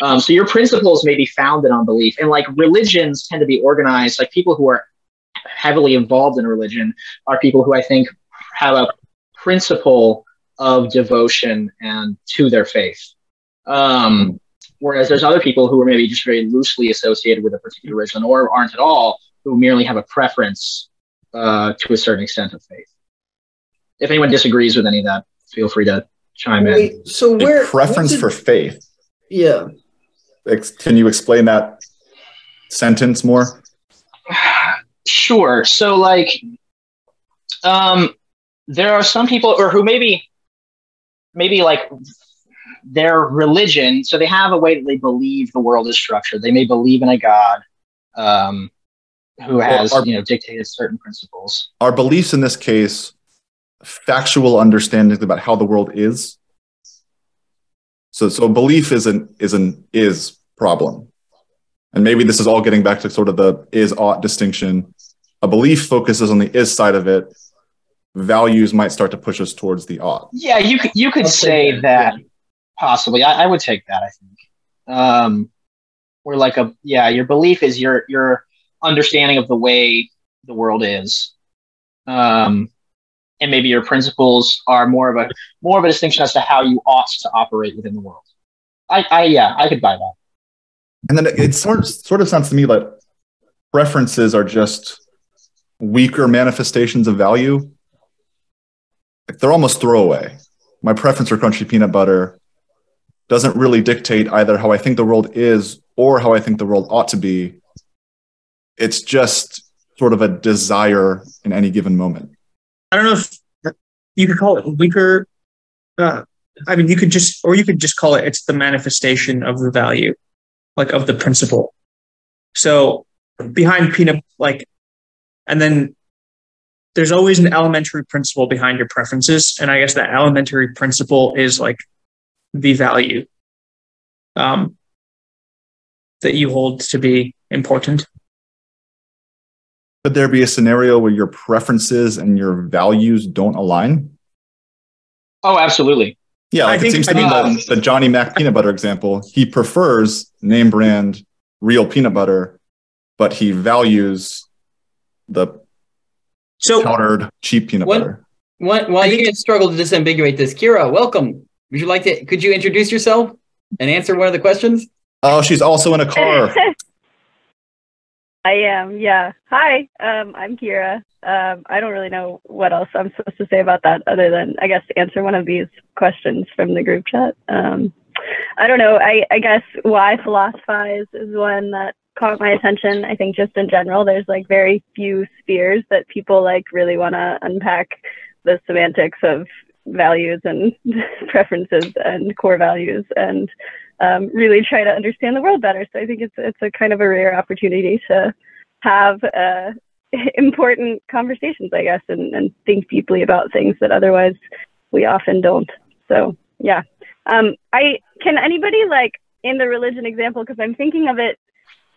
Um, so your principles may be founded on belief, and like religions tend to be organized. Like people who are heavily involved in religion are people who I think have a principle of devotion and to their faith. Um, whereas there's other people who are maybe just very loosely associated with a particular religion or aren't at all, who merely have a preference uh, to a certain extent of faith. If anyone disagrees with any of that, feel free to chime in. Wait, so A where preference what's for faith. yeah. Ex- Can you explain that sentence more? Sure. So like um there are some people or who maybe maybe like their religion, so they have a way that they believe the world is structured. They may believe in a God um who has, Or- or- you know, dictated certain principles. Our beliefs in this case factual understandings about how the world is? So, so belief is an is an is problem, and maybe this is all getting back to sort of the is ought distinction. A belief focuses on the is side of it. Values might start to push us towards the ought. Yeah, you could you could I'll take say that, that, possibly. I, I would take that, I think. Um where like a yeah, your belief is your your understanding of the way the world is. Um and maybe your principles are more of a more of a distinction as to how you ought to operate within the world. I, I yeah, I could buy that. And then it, sort sort of sounds to me like preferences are just weaker manifestations of value. They're almost throwaway. My preference for crunchy peanut butter doesn't really dictate either how I think the world is or how I think the world ought to be. It's just sort of a desire in any given moment. I don't know if you could call it weaker. Uh, I mean, you could just, or you could just call it it's the manifestation of the value, like of the principle. So behind peanut, like, and then there's always an elementary principle behind your preferences, and I guess that elementary principle is like the value um, that you hold to be important. Could there be a scenario where your preferences and your values don't align? Oh, absolutely. Yeah, I like think- it seems to I me think- that uh, the Johnny Mac peanut butter example, he prefers name brand real peanut butter, but he values the So powdered cheap peanut What- butter. What, while you guys struggle to disambiguate this, Kyra, welcome. Would you like to? Could you introduce yourself and answer one of the questions? Oh, she's also in a car. I am, yeah. Hi, um, I'm Kyra. Um, I don't really know what else I'm supposed to say about that other than, I guess, answer one of these questions from the group chat. Um, I don't know. I, I guess why philosophize is one that caught my attention. I think just in general, there's like very few spheres that people like really want to unpack the semantics of values and preferences and core values and um, really try to understand the world better. So I think it's it's a kind of a rare opportunity to have uh, important conversations, I guess, and, and think deeply about things that otherwise we often don't. So yeah, um, I can anybody like in the religion example because I'm thinking of it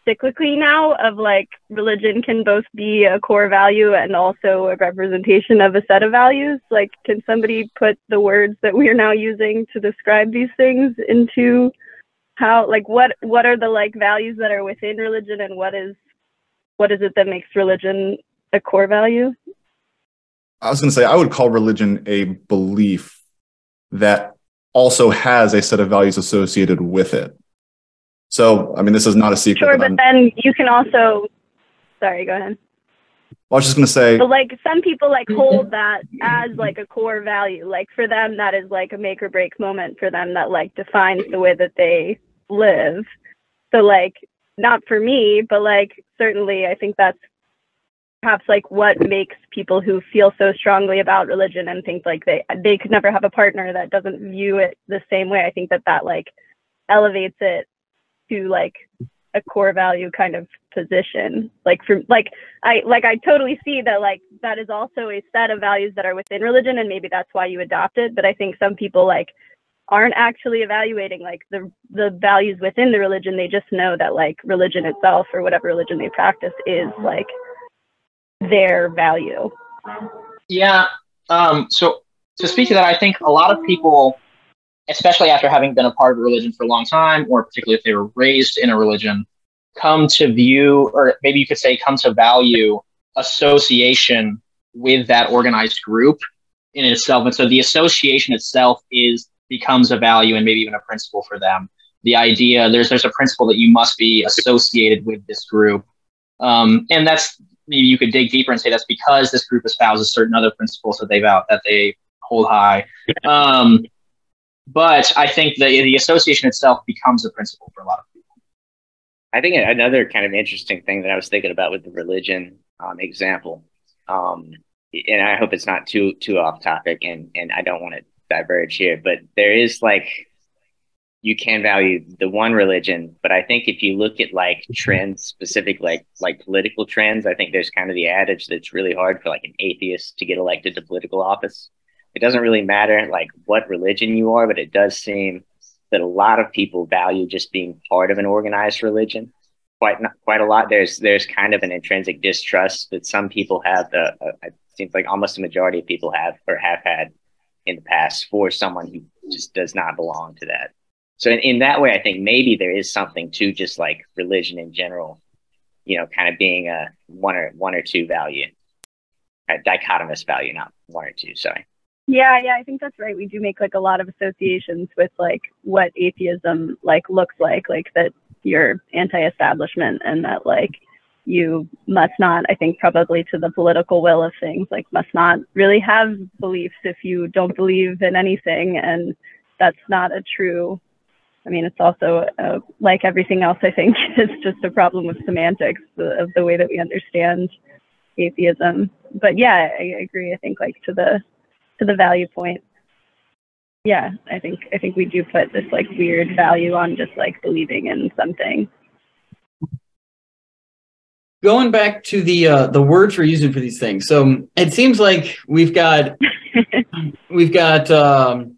cyclically now of like religion can both be a core value and also a representation of a set of values like can somebody put the words that we're now using to describe these things into how like what what are the like values that are within religion and what is what is it that makes religion a core value I was going to say, I would call religion a belief that also has a set of values associated with it. So, I mean, this is not a secret. sure but I'm- then you can also sorry go ahead I was just going to say, but like some people like hold that as like a core value like for them that is like a make or break moment for them that like defines the way that they live. So like not for me but like certainly i think that's perhaps like what makes people who feel so strongly about religion and think like they they could never have a partner that doesn't view it the same way. I think that that like elevates it to like a core value kind of position. Like for like I like I totally see that like that is also a set of values that are within religion and maybe that's why you adopt it. But I think some people like aren't actually evaluating like the the values within the religion they just know that like religion itself or whatever religion they practice is like their value Yeah. Um, so to speak to that, I think a lot of people, especially after having been a part of a religion for a long time, or particularly if they were raised in a religion, come to view, or maybe you could say, come to value association with that organized group in itself. And so the association itself is becomes a value and maybe even a principle for them. The idea there's there's a principle that you must be associated with this group, um, and that's maybe you could dig deeper and say that's because this group espouses certain other principles that they vow that they hold high. Um, but I think the the association itself becomes a principle for a lot of people. I think another kind of interesting thing that I was thinking about with the religion um, example, um, and I hope it's not too too off topic, and and I don't want to diverge here, but there is like you can value the one religion, but I think if you look at like trends, specific like like political trends, I think there's kind of the adage that it's really hard for like an atheist to get elected to political office. It doesn't really matter like what religion you are, but it does seem that a lot of people value just being part of an organized religion quite not, quite a lot. There's there's kind of an intrinsic distrust that some people have. The uh, it seems like almost a majority of people have or have had in the past for someone who just does not belong to that so in, in that way, I think maybe there is something to just like religion in general, you know, kind of being a one or one or two value, a dichotomous value, not one or two. Sorry. Yeah, yeah, I think that's right. We do make like a lot of associations with like what atheism like looks like, like that you're anti-establishment and that like you must not, I think probably to the political will of things, like must not really have beliefs if you don't believe in anything and that's not a true I mean, it's also uh, like everything else. I think it's just a problem of semantics of the way that we understand atheism. But yeah, I agree. I think like to the to the value point. Yeah, I think I think we do put this like weird value on just like believing in something. Going back to the uh, the words we're using for these things, so it seems like we've got we've got um,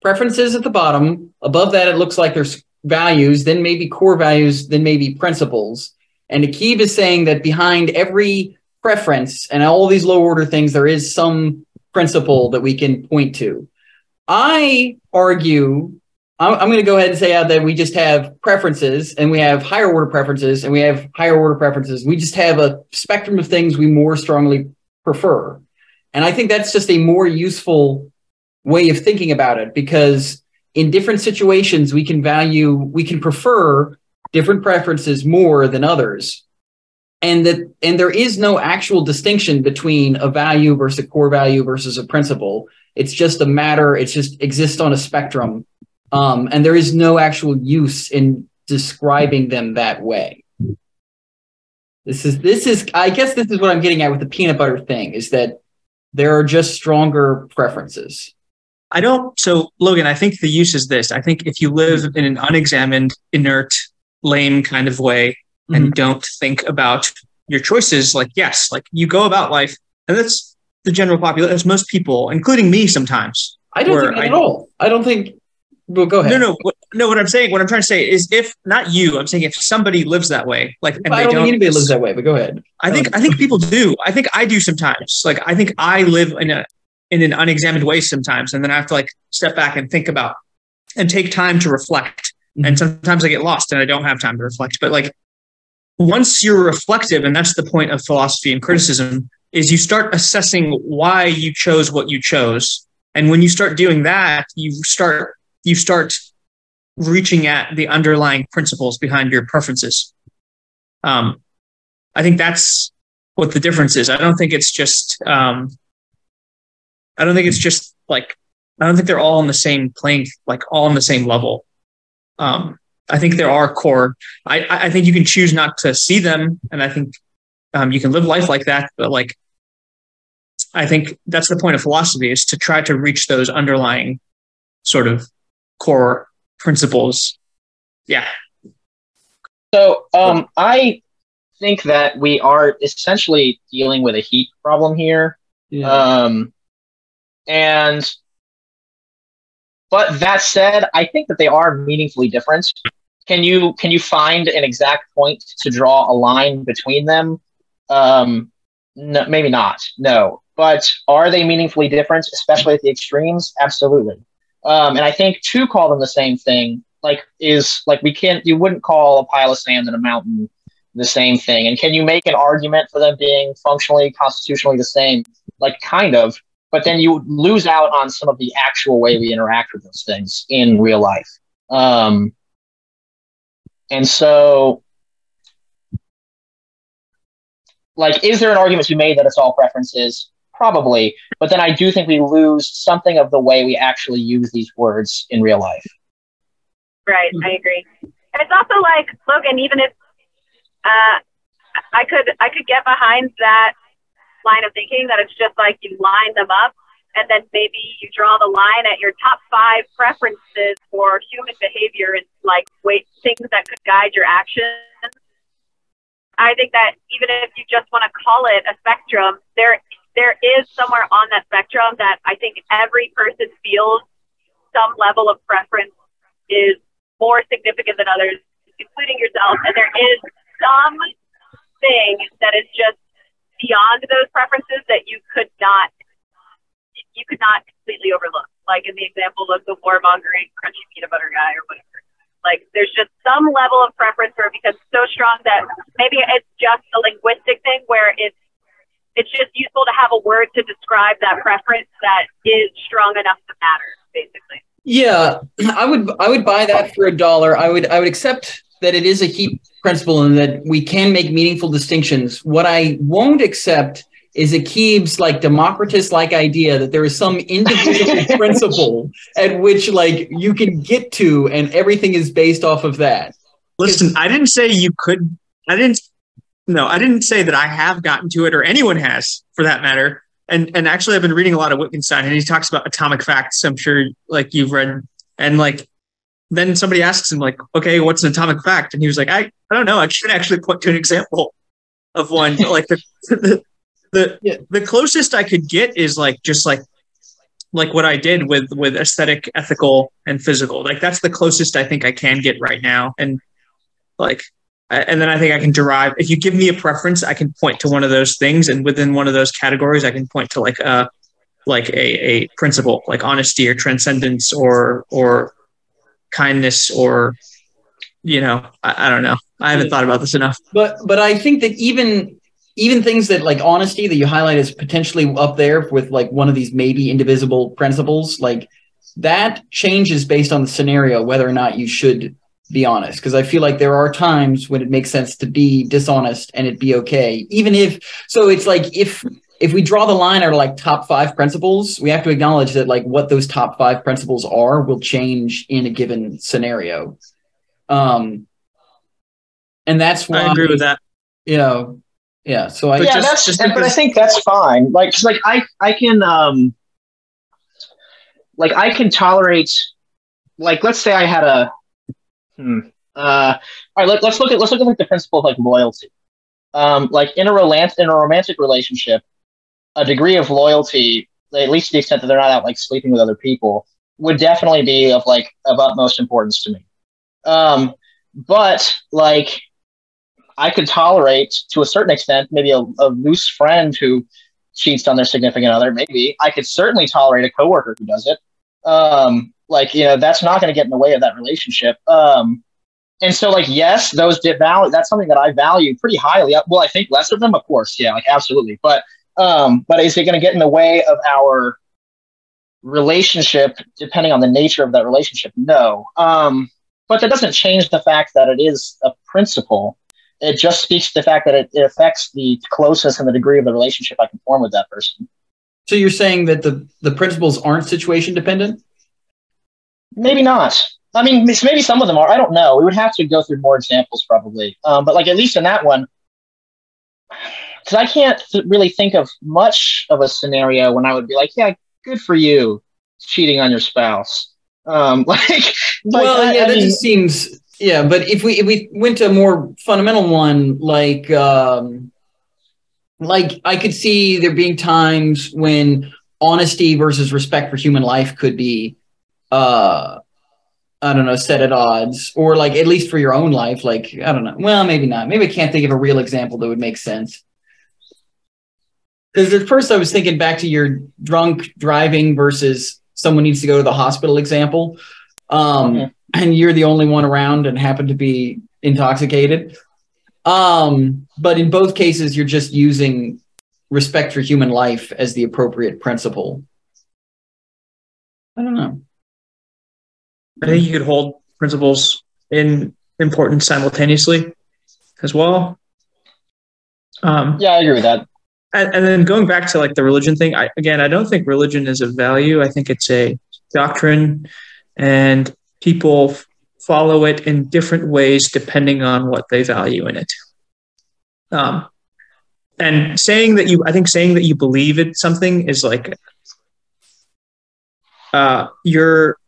preferences at the bottom. Above that, it looks like there's values, then maybe core values, then maybe principles. And Aaqib is saying that behind every preference and all these low order things, there is some principle that we can point to. I argue, I'm, going to go ahead and say out that we just have preferences and we have higher order preferences and we have higher order preferences. We just have a spectrum of things we more strongly prefer. And I think that's just a more useful way of thinking about it because in different situations we can value we can prefer different preferences more than others and that and there is no actual distinction between a value versus a core value versus a principle it's just a matter it's just exists on a spectrum um, and there is no actual use in describing them that way this is this is i guess this is what i'm getting at with the peanut butter thing is that there are just stronger preferences I don't. So, Logan, I think the use is this. I think if you live in an unexamined, inert, lame kind of way mm-hmm. and don't think about your choices, like, yes, like you go about life, and that's the general population, that's most people, including me sometimes. I don't think I, at all. I don't think. Well, go ahead. No, no, what, no. What I'm saying, what I'm trying to say is, if not you, I'm saying if somebody lives that way, like, and I don't, don't think anybody lives that way. But go ahead. I think I think people do. I think I do sometimes. Like, I think I live in a in an unexamined way sometimes. And then I have to like step back and think about and take time to reflect. Mm-hmm. And sometimes I get lost and I don't have time to reflect. But like once you're reflective, and that's the point of philosophy and criticism, is you start assessing why you chose what you chose. And when you start doing that, you start you start reaching at the underlying principles behind your preferences. Um, I think that's what the difference is. I don't think it's just um, I don't think it's just like I don't think they're all on the same plane, like all on the same level. Um, I think there are core. I I think you can choose not to see them, and I think um, you can live life like that. But like, I think that's the point of philosophy is to try to reach those underlying sort of core principles. Yeah. So um, I think that we are essentially dealing with a heap problem here. Yeah. Um, and but that said, I think that they are meaningfully different. Can you can you find an exact point to draw a line between them? Um, no, maybe not. No, but are they meaningfully different, especially at the extremes? Absolutely. Um, and I think to call them the same thing, like is like we can't. You wouldn't call a pile of sand and a mountain the same thing. And can you make an argument for them being functionally, constitutionally the same? Like kind of but then you lose out on some of the actual way we interact with those things in real life. Um, and so like, is there an argument to be made that it's all preferences? Probably, but then I do think we lose something of the way we actually use these words in real life. Right, I agree. It's also like Logan, even if uh, I could I could get behind that line of thinking that it's just like you line them up and then maybe you draw the line at your top five preferences for human behavior and like wait things that could guide your actions. I think that even if you just want to call it a spectrum, there there is somewhere on that spectrum that I think every person feels some level of preference is more significant than others, including yourself. And there is some thing that is just beyond those preferences that you could not you could not completely overlook. Like in the example of the warmongering crunchy peanut butter guy or whatever. Like there's just some level of preference for it because so strong that maybe it's just a linguistic thing where it's it's just useful to have a word to describe that preference that is strong enough to matter, basically. Yeah, I would I would buy that for a dollar. I would I would accept that it is a heap principle and that we can make meaningful distinctions. What I won't accept is Aaqib's like Democritus like idea that there is some individual principle at which like you can get to and everything is based off of that. Listen, I didn't say you could I didn't no, I didn't say that I have gotten to it or anyone has for that matter. And and actually I've been reading a lot of Wittgenstein and he talks about atomic facts. I'm sure like you've read and like then somebody asks him like, okay, what's an atomic fact? And he was like, I, I don't know. I should actually point to an example of one. like the the the, yeah. the closest I could get is like just like like what I did with with aesthetic, ethical, and physical. Like that's the closest I think I can get right now. And like and then I think I can derive if you give me a preference, I can point to one of those things, and within one of those categories, I can point to like a like a, a principle, like honesty or transcendence or or kindness or you know I, I don't know. I haven't thought about this enough. But but i think that even even things that like honesty that you highlight is potentially up there with like one of these maybe indivisible principles like that changes based on the scenario whether or not you should be honest because i feel like there are times when it makes sense to be dishonest and it be okay even if so it's like if if we draw the line at like top five principles, we have to acknowledge that like what those top five principles are will change in a given scenario. Um, and that's why I agree with that. You know, yeah. So I yeah, just, that's just but I think that's fine. Like, cause like I I can um, like I can tolerate, like let's say I had a, hmm, uh, all right. Let, let's look at let's look at like the principle of like loyalty. Um, like in a romantic in a romantic relationship, a degree of loyalty, at least to the extent that they're not out like sleeping with other people, would definitely be of like of utmost importance to me. Um, but like I could tolerate to a certain extent maybe a, a loose friend who cheats on their significant other. Maybe I could certainly tolerate a coworker who does it. Um, like you know that's not going to get in the way of that relationship. Um, and so like yes, those did value. That's something that I value pretty highly. Well, I think less of them, of course, yeah, like absolutely. But um, but is it going to get in the way of our relationship, depending on the nature of that relationship? No. Um, but that doesn't change the fact that it is a principle. It just speaks to the fact that it, it affects the closeness and the degree of the relationship I can form with that person. So you're saying that the, the principles aren't situation dependent? Maybe not. I mean, maybe some of them are. I don't know. We would have to go through more examples probably. Um, but like at least in that one, because I can't th- really think of much of a scenario when I would be like, yeah, good for you, cheating on your spouse. Um, like, well, I, yeah, I that mean, just seems yeah. But if we if we went to a more fundamental one, like um, like I could see there being times when honesty versus respect for human life could be uh I don't know, set at odds, or like at least for your own life, like I don't know. Well, maybe not. Maybe I can't think of a real example that would make sense. Because at first I was thinking back to your drunk driving versus someone needs to go to the hospital example. Um, mm-hmm. And you're the only one around and happen to be intoxicated. Um, but in both cases, you're just using respect for human life as the appropriate principle. I don't know. I think you could hold principles in importance simultaneously as well. Um, Yeah, I agree with that. and, and then going back to like the religion thing, I, again, I don't think religion is a value. I think it's a doctrine, and people follow it in different ways depending on what they value in it. Um, and saying that you, I think saying that you believe in something is like, uh, you're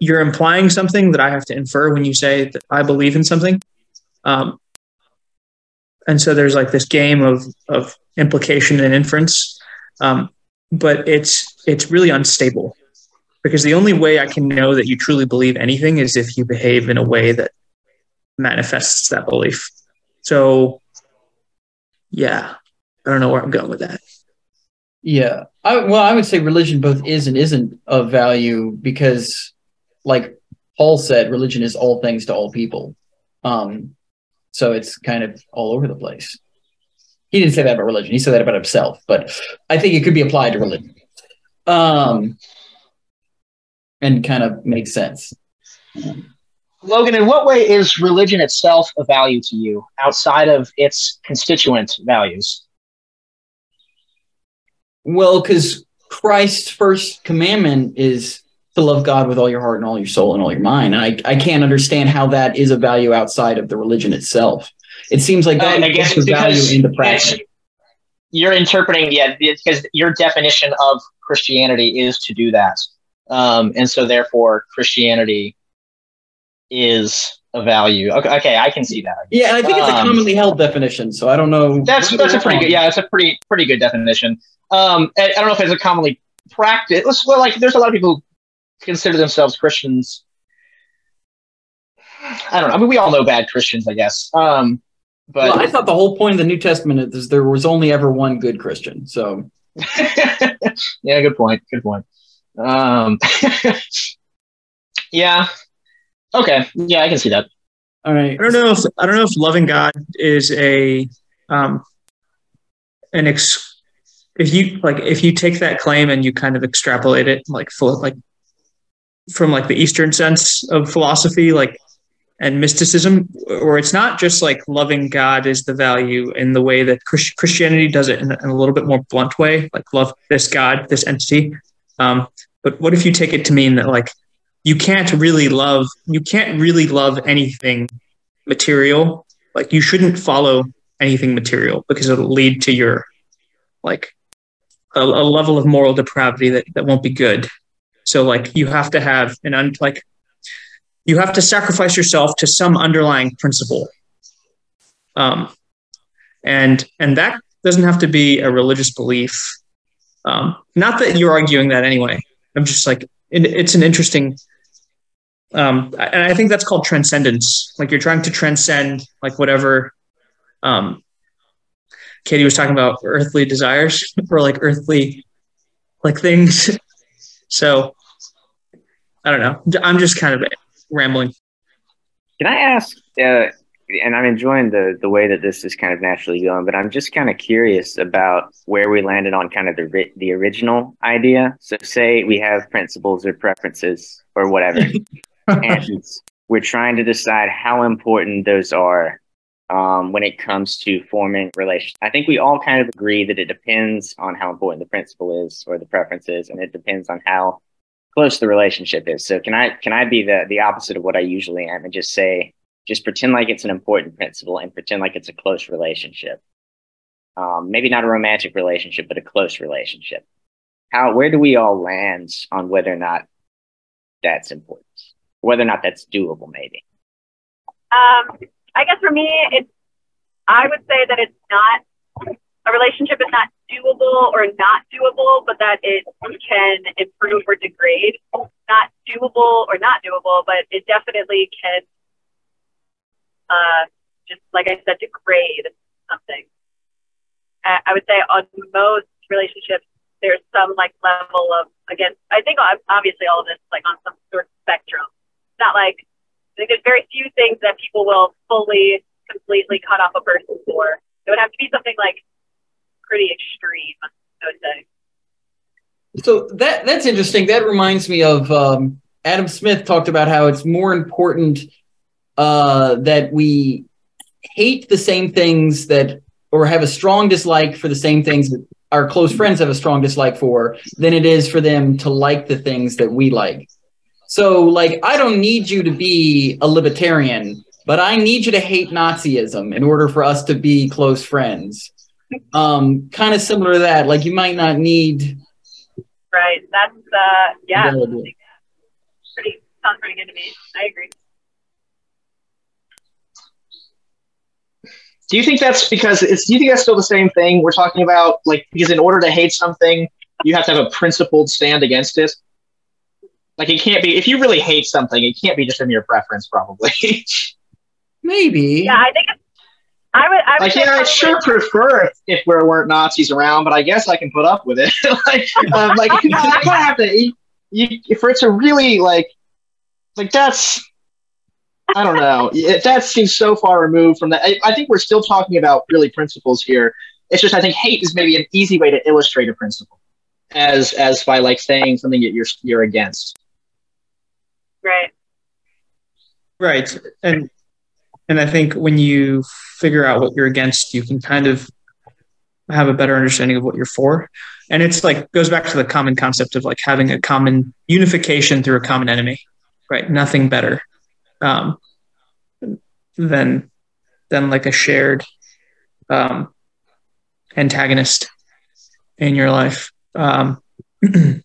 you're implying something that I have to infer when you say that I believe in something. Um, and so there's like this game of of implication and inference um, but it's it's really unstable because the only way i can know that you truly believe anything is if you behave in a way that manifests that belief so yeah i don't know where i'm going with that Yeah. I, well, I would say religion both is and isn't of value because, like Paul said, religion is all things to all people. Um, so it's kind of all over the place. He didn't say that about religion. He said that about himself, but I think it could be applied to religion. Um, and kind of makes sense. Logan, in what way is religion itself a value to you outside of its constituent values? Well, because Christ's first commandment is to love God with all your heart and all your soul and all your mind. And I, I can't understand how that is a value outside of the religion itself. It seems like that Uh, I guess value in the practice. You're interpreting, yeah, because your definition of Christianity is to do that. Um, and so therefore Christianity is a value. Okay, okay, I can see that. Yeah, and I think it's a Um, commonly held definition, so I don't know. That's that's a pretty good yeah, that's a pretty pretty good definition. Um, I, I don't know if it's a commonly practice. Well, like there's a lot of people who consider themselves Christians. I don't know. I mean, we all know bad Christians, I guess. Um, but Well, I thought the whole point of the New Testament is there was only ever one good Christian. So yeah, good point. Good point. Um, yeah. Okay. Yeah, I can see that. all right. i don't know if i don't know if loving god is a um an ex if you like if you take that claim and you kind of extrapolate it like full like from like the eastern sense of philosophy like and mysticism or it's not just like loving god is the value in the way that Christ- christianity does it in a, in a little bit more blunt way like love this god this entity. Um, but what if you take it to mean that like you can't really love you can't really love anything material. Like you shouldn't follow anything material because it'll lead to your like a, a level of moral depravity that, that won't be good so like you have to have an un, like you have to sacrifice yourself to some underlying principle. Um and and that doesn't have to be a religious belief. Um not that you're arguing that anyway. I'm just like it, it's an interesting um and i think that's called transcendence. Like you're trying to transcend like whatever um katie was talking about earthly desires or like earthly like things so i don't know i'm just kind of rambling Can I ask? Uh, and I'm enjoying the the way that this is kind of naturally going, but I'm just kind of curious about where we landed on kind of the the original idea. So, say we have principles or preferences or whatever, and we're trying to decide how important those are um, when it comes to forming relations. I think we all kind of agree that it depends on how important the principle is or the preference is, and it depends on how close the relationship is. So can I can I be the the opposite of what I usually am and just say just pretend like it's an important principle and pretend like it's a close relationship. Um, maybe not a romantic relationship, but a close relationship. How where do we all land on whether or not that's important, whether or not that's doable? Maybe. Um, I guess for me, it's I would say that it's not a relationship is not doable or not doable, but that it can improve or degrade. Not doable or not doable, but it definitely can, uh, just like I said, degrade something. I would say on most relationships, there's some like level of again. I think obviously all of this is like on some sort of spectrum. It's not like I think there's very few things that people will fully, completely cut off a person for. It would have to be something like pretty extreme, I would say. So that that's interesting. That reminds me of um, Adam Smith talked about how it's more important uh, that we hate the same things that or have a strong dislike for the same things that our close friends have a strong dislike for than it is for them to like the things that we like. So, like, I don't need you to be a libertarian, but I need you to hate Nazism in order for us to be close friends. Um, kind of similar to that. Like, you might not need. Right. That's uh yeah. Pretty sounds pretty good to me. I agree. Do you think that's because it's? Do you think that's still the same thing we're talking about? Like, because in order to hate something, you have to have a principled stand against it. Like, it can't be if you really hate something, it can't be just in your preference, probably. Maybe. Yeah, I think it's, I would I would like, say yeah, I'd probably- sure prefer if, if there weren't Nazis around, but I guess I can put up with it. like, um, like I kind of have to. You, you, for it to really like, like that's. I don't know. It, that seems so far removed from that. I, I think we're still talking about really principles here. It's just I think hate is maybe an easy way to illustrate a principle, as as by like saying something that you're you're against. Right. Right. And and I think when you figure out what you're against, you can kind of have a better understanding of what you're for. And it's like goes back to the common concept of like having a common unification through a common enemy. Right. Nothing better um, than than like a shared um, antagonist in your life. Um,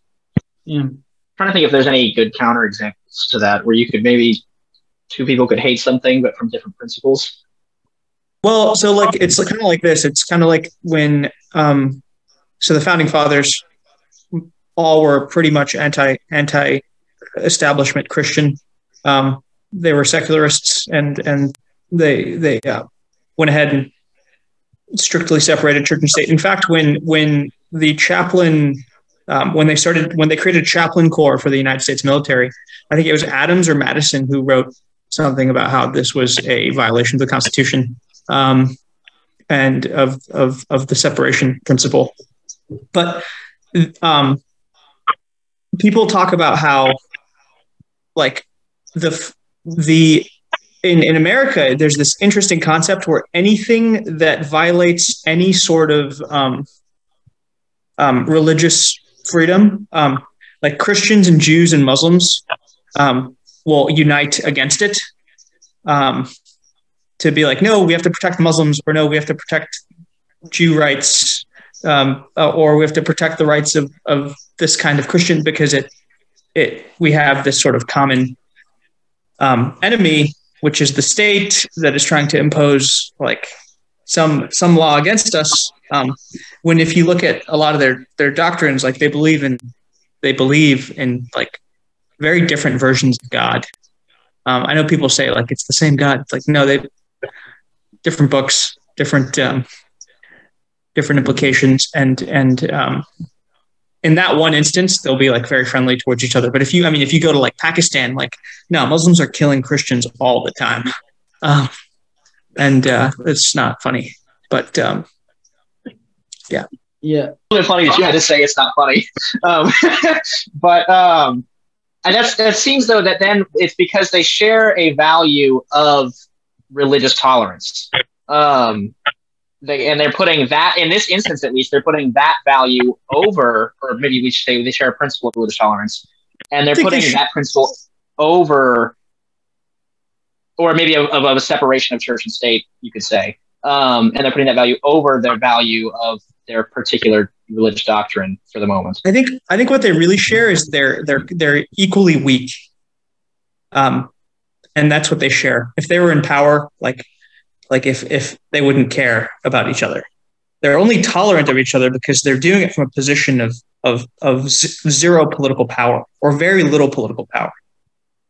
Yeah. trying to think if there's any good to that where you could maybe two people could hate something but from different principles. Well, so like it's kind of like this. It's kind of like when um, so the founding fathers all were pretty much anti anti establishment Christian. Um, they were secularists, and and they they uh, went ahead and strictly separated church and state. In fact, when when the chaplain um, when they started when they created chaplain corps for the United States military, I think it was Adams or Madison who wrote something about how this was a violation of the Constitution um, and of, of of the separation principle. But um, people talk about how, like, the the in in America, there's this interesting concept where anything that violates any sort of um, um, religious freedom, um, like Christians and Jews and Muslims, um, will unite against it. Um, to be like, no, we have to protect Muslims, or no, we have to protect Jew rights, um, uh, or we have to protect the rights of, of this kind of Christian because it it we have this sort of common um, enemy, which is the state that is trying to impose like some some law against us. Um, when if you look at a lot of their their doctrines, like they believe in they believe in like very different versions of God. Um, I know people say like it's the same God. It's like no, they different books, different um, different implications, and and um, in that one instance, they'll be like very friendly towards each other. But if you, I mean, if you go to like Pakistan, like no, Muslims are killing Christians all the time, um, and uh, it's not funny. But um, Yeah. It's really funny that you had to say it's not funny. Um, but um, and that's that seems though that then it's because they share a value of religious tolerance. Um, they, and they're putting that in this instance at least they're putting that value over, or maybe we should say they share a principle of religious tolerance, and they're they putting should- that principle over, or maybe of, of a separation of church and state, you could say, um, and they're putting that value over their value of their particular religious doctrine for the moment. I think I think what they really share is they're they're they're equally weak. Um, and that's what they share. If they were in power, like like if if they wouldn't care about each other, they're only tolerant of each other because they're doing it from a position of of of z- zero political power or very little political power,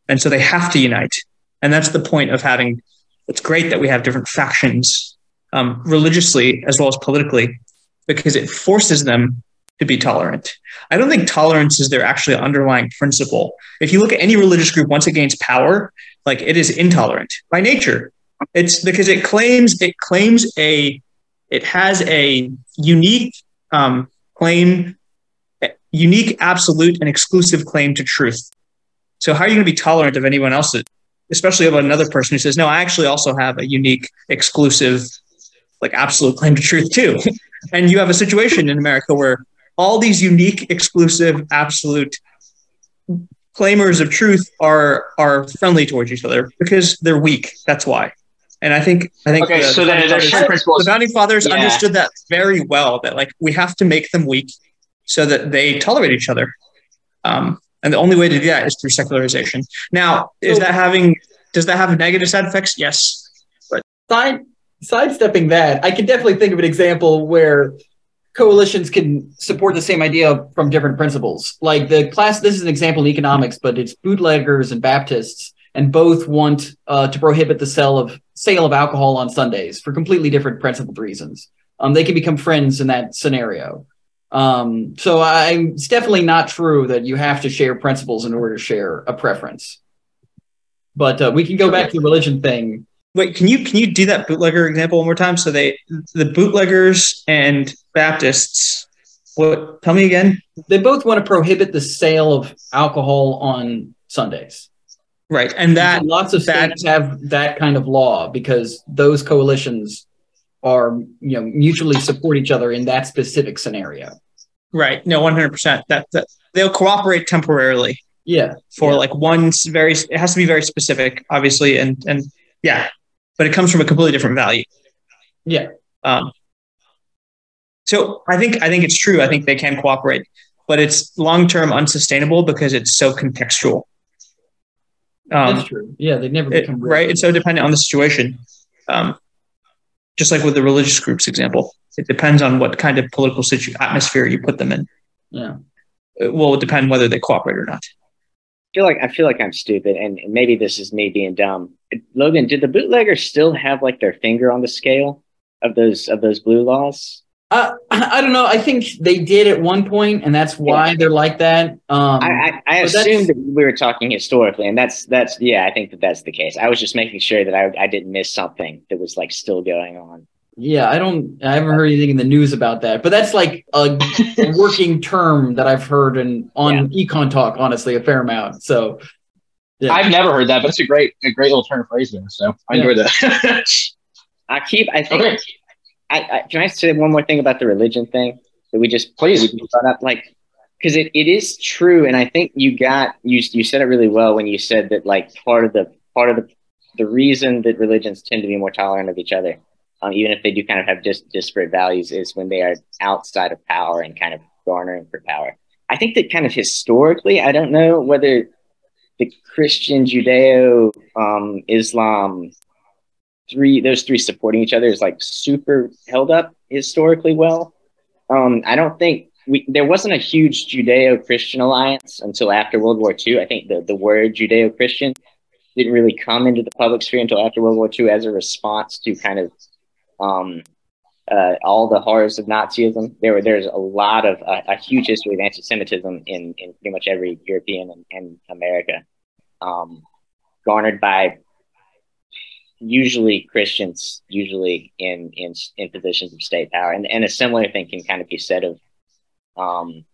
and so they have to unite. And that's the point of having. It's great that we have different factions, um, religiously as well as politically, because it forces them to be tolerant. I don't think tolerance is their actually underlying principle. If you look at any religious group, once it gains power, like it is intolerant by nature. It's because it claims it claims a it has a unique um, claim, unique, absolute, and exclusive claim to truth. So how are you going to be tolerant of anyone else, that, especially of another person who says, "No, I actually also have a unique, exclusive, like absolute claim to truth too. and you have a situation in America where all these unique, exclusive, absolute claimers of truth are are friendly towards each other because they're weak. That's why. And I think I think Okay, the, so the then founding there's fathers, the founding fathers Yeah. understood that very well. That like we have to make them weak so that they tolerate each other. Um, and the only way to do that is through secularization. Now, is that having does that have negative side effects? Yes. Side, sidestepping that, I can definitely think of an example where coalitions can support the same idea from different principles. Like the class, this is an example in economics, but it's bootleggers and Baptists, and both want uh, to prohibit the sale of sale of alcohol on Sundays for completely different principled reasons. Um, they can become friends in that scenario. Um, so I, it's definitely not true that you have to share principles in order to share a preference. But uh, we can go back to the religion thing Wait, can you can you do that bootlegger example one more time? So they the bootleggers and Baptists. What? Tell me again. they both want to prohibit the sale of alcohol on Sundays. Right, and that And lots of that- states have that kind of law because those coalitions are you know mutually support each other in that specific scenario. right. No, one hundred percent. That that they'll cooperate temporarily Yeah, for Yeah. like one very. It has to be very specific, obviously, and and yeah, but it comes from a completely different value. Yeah. Um. So I think I think it's true. I think they can cooperate, but it's long term unsustainable because it's so contextual. Um, that's true. Yeah, they never become right? It's so dependent on the situation. Um, just like with the religious groups example, it depends on what kind of political situ- atmosphere you put them in. Yeah. Well, it will depend whether they cooperate or not. I feel like I feel like I'm stupid, and maybe this is me being dumb. Logan, did the bootleggers still have like their finger on the scale of those of those blue laws? Uh, I don't know. I think they did at one point, and that's why they're like that. Um, I, I, I assumed that we were talking historically, and that's that's yeah, I think that that's the case. I was just making sure that I I didn't miss something that was like still going on. Yeah, I don't. I haven't heard anything in the news about that, but that's like a working term that I've heard and on EconTalk, honestly, a fair amount. So, yeah. I've never heard that, but it's a great, a great little turn of phrase there. So I Yeah. enjoyed that. I keep. I think. okay, I, I can I say one more thing about the religion thing that we just Please. we brought up, like because it, it is true, and I think you got you you said it really well when you said that like part of the part of the the reason that religions tend to be more tolerant of each other, um, even if they do kind of have just disparate values, is when they are outside of power and kind of garnering for power. I think that kind of historically, I don't know whether the Christian, Judeo, um, Islam three those three supporting each other is like super held up historically well. Um, I don't think we there wasn't a huge Judeo-Christian alliance until after World War II. I think the, the word Judeo-Christian didn't really come into the public sphere until after World War II as a response to kind of um, uh, all the horrors of Nazism. There were there's a lot of uh, a huge history of anti-Semitism in, in pretty much every European and, and America, um, garnered by usually Christians, usually in in in positions of state power, and and a similar thing can kind of be said of um,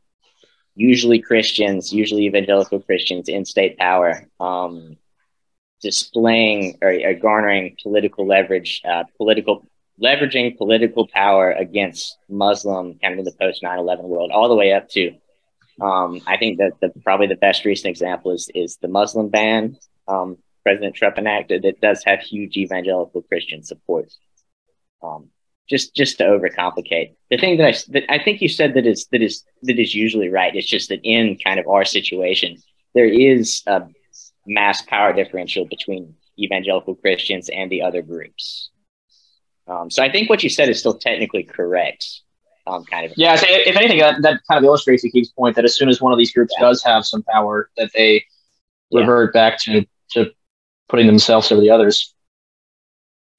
usually Christians, usually evangelical Christians in state power, um, displaying or, or garnering political leverage, uh, political leveraging political power against Muslim kind of in the post 9/11 world, all the way up to. Um, I think that the probably the best recent example is is the Muslim ban um, President Trump enacted that does have huge evangelical Christian support. Um, just just to overcomplicate the thing that I that I think you said that is that is that is usually right. It's just that in kind of our situation, there is a mass power differential between evangelical Christians and the other groups. Um, so I think what you said is still technically correct. Um, kind of. yeah. So if anything, that, that kind of illustrates the Keith's point that as soon as one of these groups Yeah. does have some power, that they Yeah. revert back to to putting themselves over the others.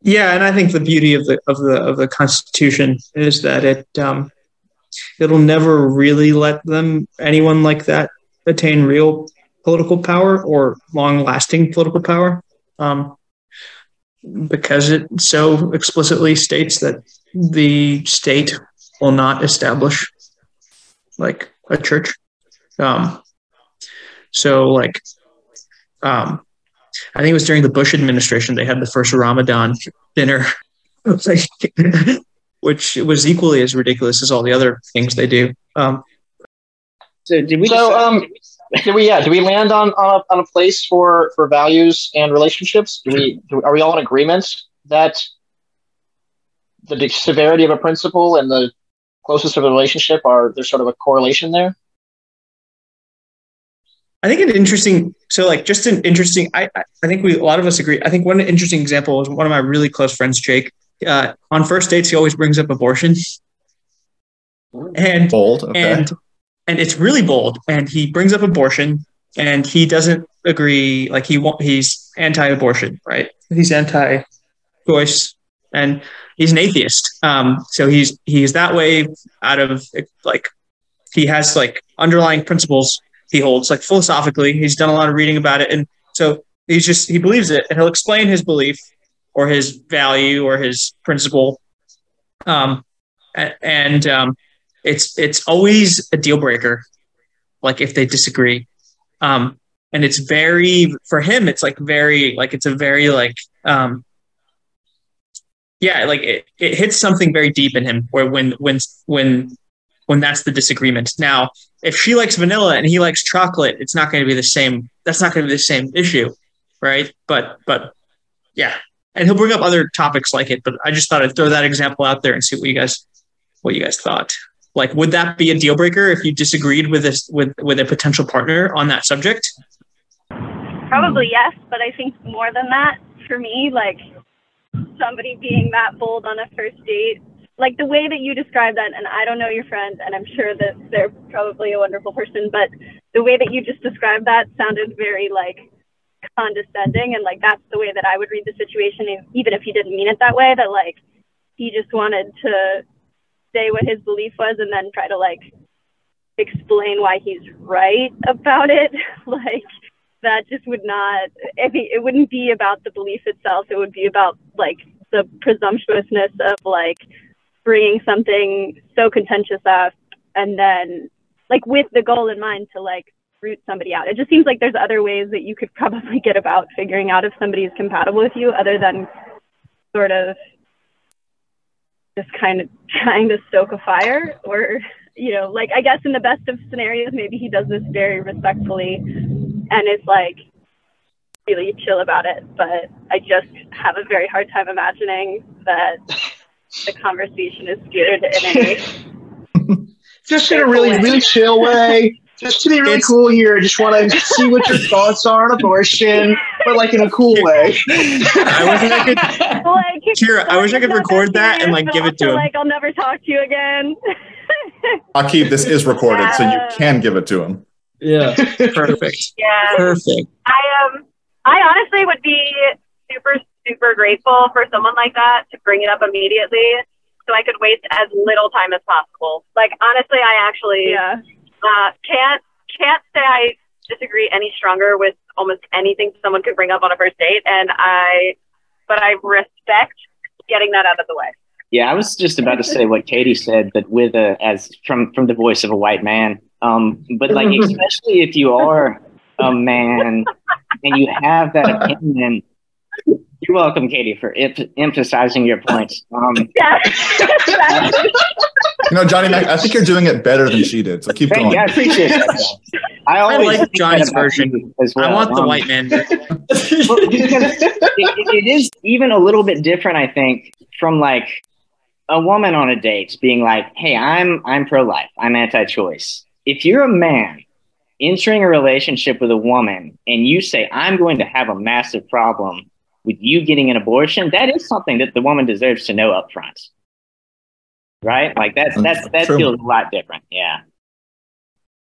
Yeah, and I think the beauty of the of the of the Constitution is that it um, it'll never really let them anyone like that attain real political power or long lasting political power, um, because it so explicitly states that the state will not establish like a church. Um, so like um, I think it was during the Bush administration they had the first Ramadan dinner which was equally as ridiculous as all the other things they do. Um, So did we? So, decide- um, do we? Yeah, do we land on on a, on a place for for values and relationships? Do we? Do, are we all in agreement that the de- severity of a principle and the closest of a relationship are there's sort of a correlation there? I think an interesting, so like just an interesting. I I I think we a lot of us agree. I think one interesting example is one of my really close friends, Jake. Uh, on first dates, he always brings up abortion, and Bold. Okay. and and it's really bold. And he brings up abortion, and he doesn't agree. Like he. He's anti-abortion, right? He's anti-choice, and he's an atheist. Um, so he's he's that way out of like he has like underlying principles he holds like philosophically. He's done a lot of reading about it, and so he's just he believes it, and he'll explain his belief or his value or his principle. Um, and um, it's it's always a deal breaker, like if they disagree. Um, and it's very for him, it's like very like it's a very like um, yeah, like it, it hits something very deep in him where when when when when that's the disagreement. Now, if she likes vanilla and he likes chocolate, it's not going to be the same. That's not going to be the same issue, right? But but yeah, and he'll bring up other topics like it. But I just thought I'd throw that example out there and see what you guys what you guys thought. Like, would that be a deal breaker if you disagreed with this with with a potential partner on that subject? Probably yes, but I think more than that, for me, like somebody being that bold on a first date, like the way that you describe that, and I don't know your friend, and I'm sure that they're probably a wonderful person, but the way that you just described that sounded very like condescending, and like that's the way that I would read the situation, even if he didn't mean it that way. That like he just wanted to say what his belief was, and then try to like explain why he's right about it, like that just would not I mean, it wouldn't be about the belief itself. It would be about like the presumptuousness of like bringing something so contentious up and then like with the goal in mind to like root somebody out. It just seems like there's other ways that you could probably get about figuring out if somebody is compatible with you other than sort of just kind of trying to stoke a fire or you know like i guess in the best of scenarios maybe he does this very respectfully and is like really chill about it. But I just have a very hard time imagining that the conversation is geared in a Just in a really really chill way. Just to be really It's- cool here. Just want to see what your thoughts are on abortion, but like in a cool way. I wish I could. like. Kyra, I wish I could record that and like give it to him. Like I'll never talk to you again. Aaqib, this is recorded, so you can give it to him. Yeah. Perfect. yeah. Perfect. I um I honestly would be super super grateful for someone like that to bring it up immediately so I could waste as little time as possible. Like honestly, I actually Yeah. uh, can't can't say I disagree any stronger with almost anything someone could bring up on a first date, and I but I respect getting that out of the way. Yeah, I was just about to say what Katie said, but with a as from from the voice of a white man. Um, but like especially if you are a man and you have that opinion. You're welcome, Katie, for em- emphasizing your points. Um, Yeah. You know, Johnny Mac, I think you're doing it better than she did. So keep thank going. you. I appreciate that. I always like Johnny's version. as well. I want the Um, white man. well, because it, it is even a little bit different, I think, from like a woman on a date being like, "Hey, I'm I'm pro-life. I'm anti-choice." If you're a man entering a relationship with a woman and you say, "I'm going to have a massive problem with you getting an abortion," that is something that the woman deserves to know up front, right? Like that's that's that True. feels a lot different. Yeah.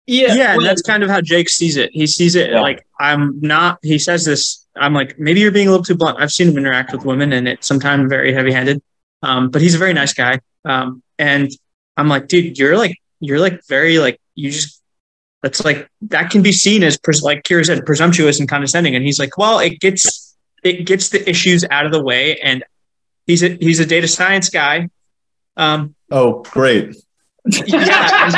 Yeah. yeah, well, that's kind of how Jake sees it. He sees it Yeah. like I'm not. He says this. I'm like maybe you're being a little too blunt. I've seen him interact with women, and it's sometimes very heavy-handed. Um, but he's a very nice guy. Um, and I'm like, dude, you're like you're like very like you just. That's like that can be seen as pres- like Kyra said, presumptuous and condescending. And he's like, well, it gets it gets the issues out of the way, and he's a he's a data science guy. Um, Oh, great. yeah, and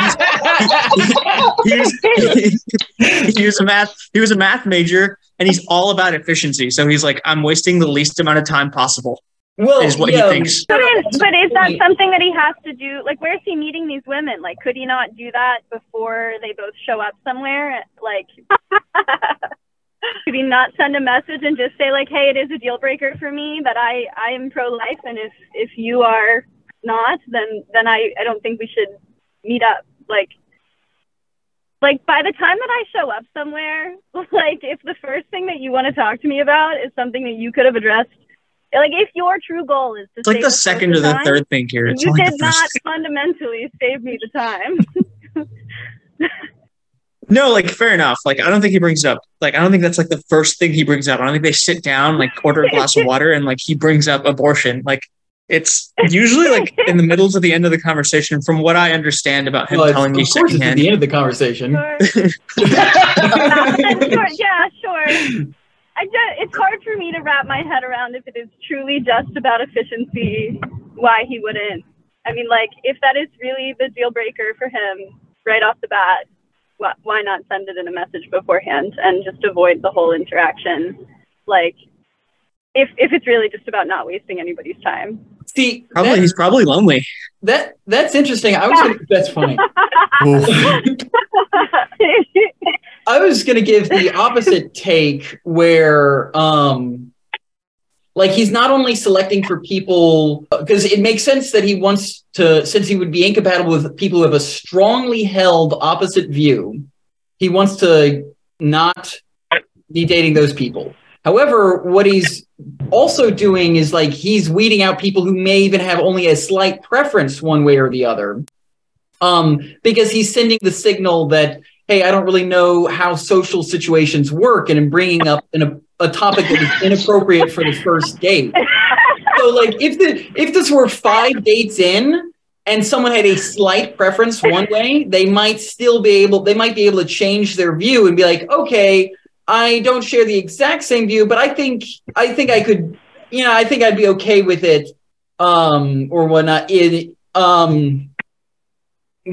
he's, he, was, he was a math he was a math major and he's all about efficiency so he's like i'm wasting the least amount of time possible Well, is what yeah, he thinks. But is, but is that something that he has to do? Like, where's he meeting these women? Like, could he not do that before they both show up somewhere? Like, could he not send a message and just say like, "Hey, it is a deal breaker for me that I I am pro life, and if if you are not, then then I I don't think we should meet up." Like, like by the time that I show up somewhere, like if the first thing that you want to talk to me about is something that you could have addressed, like if your true goal is to It's like the second or the time, third thing here. It's you did not fundamentally save me the time. No, like fair enough. Like I don't think he brings it up. Like I don't think that's like the first thing he brings up. I don't think they sit down, like order a glass of water, and like he brings up abortion. Like it's usually like in the middle to the end of the conversation. From what I understand about him well, telling me of course, it's at the end of the conversation. Sure. sure, yeah, sure. I just, it's hard for me to wrap my head around if it is truly just about efficiency, why he wouldn't. I mean, like, if that is really the deal breaker for him right off the bat, why, why not send it in a message beforehand and just avoid the whole interaction? Like, if if it's really just about not wasting anybody's time. See, Probably that, he's probably lonely. that that's interesting. I was gonna, that's funny. I was gonna give the opposite take where um like he's not only selecting for people because it makes sense that he wants to since he would be incompatible with people who have a strongly held opposite view, he wants to not be dating those people. However, what he's also doing is like he's weeding out people who may even have only a slight preference one way or the other. Um, because he's sending the signal that hey, I don't really know how social situations work, and I'm bringing up an, a, topic that is inappropriate for the first date. So, like, if the if this were five dates in, and someone had a slight preference one way, they might still be able they might be able to change their view and be like, okay, I don't share the exact same view, but I think I think I could, you know, I think I'd be okay with it, um, or whatnot. It um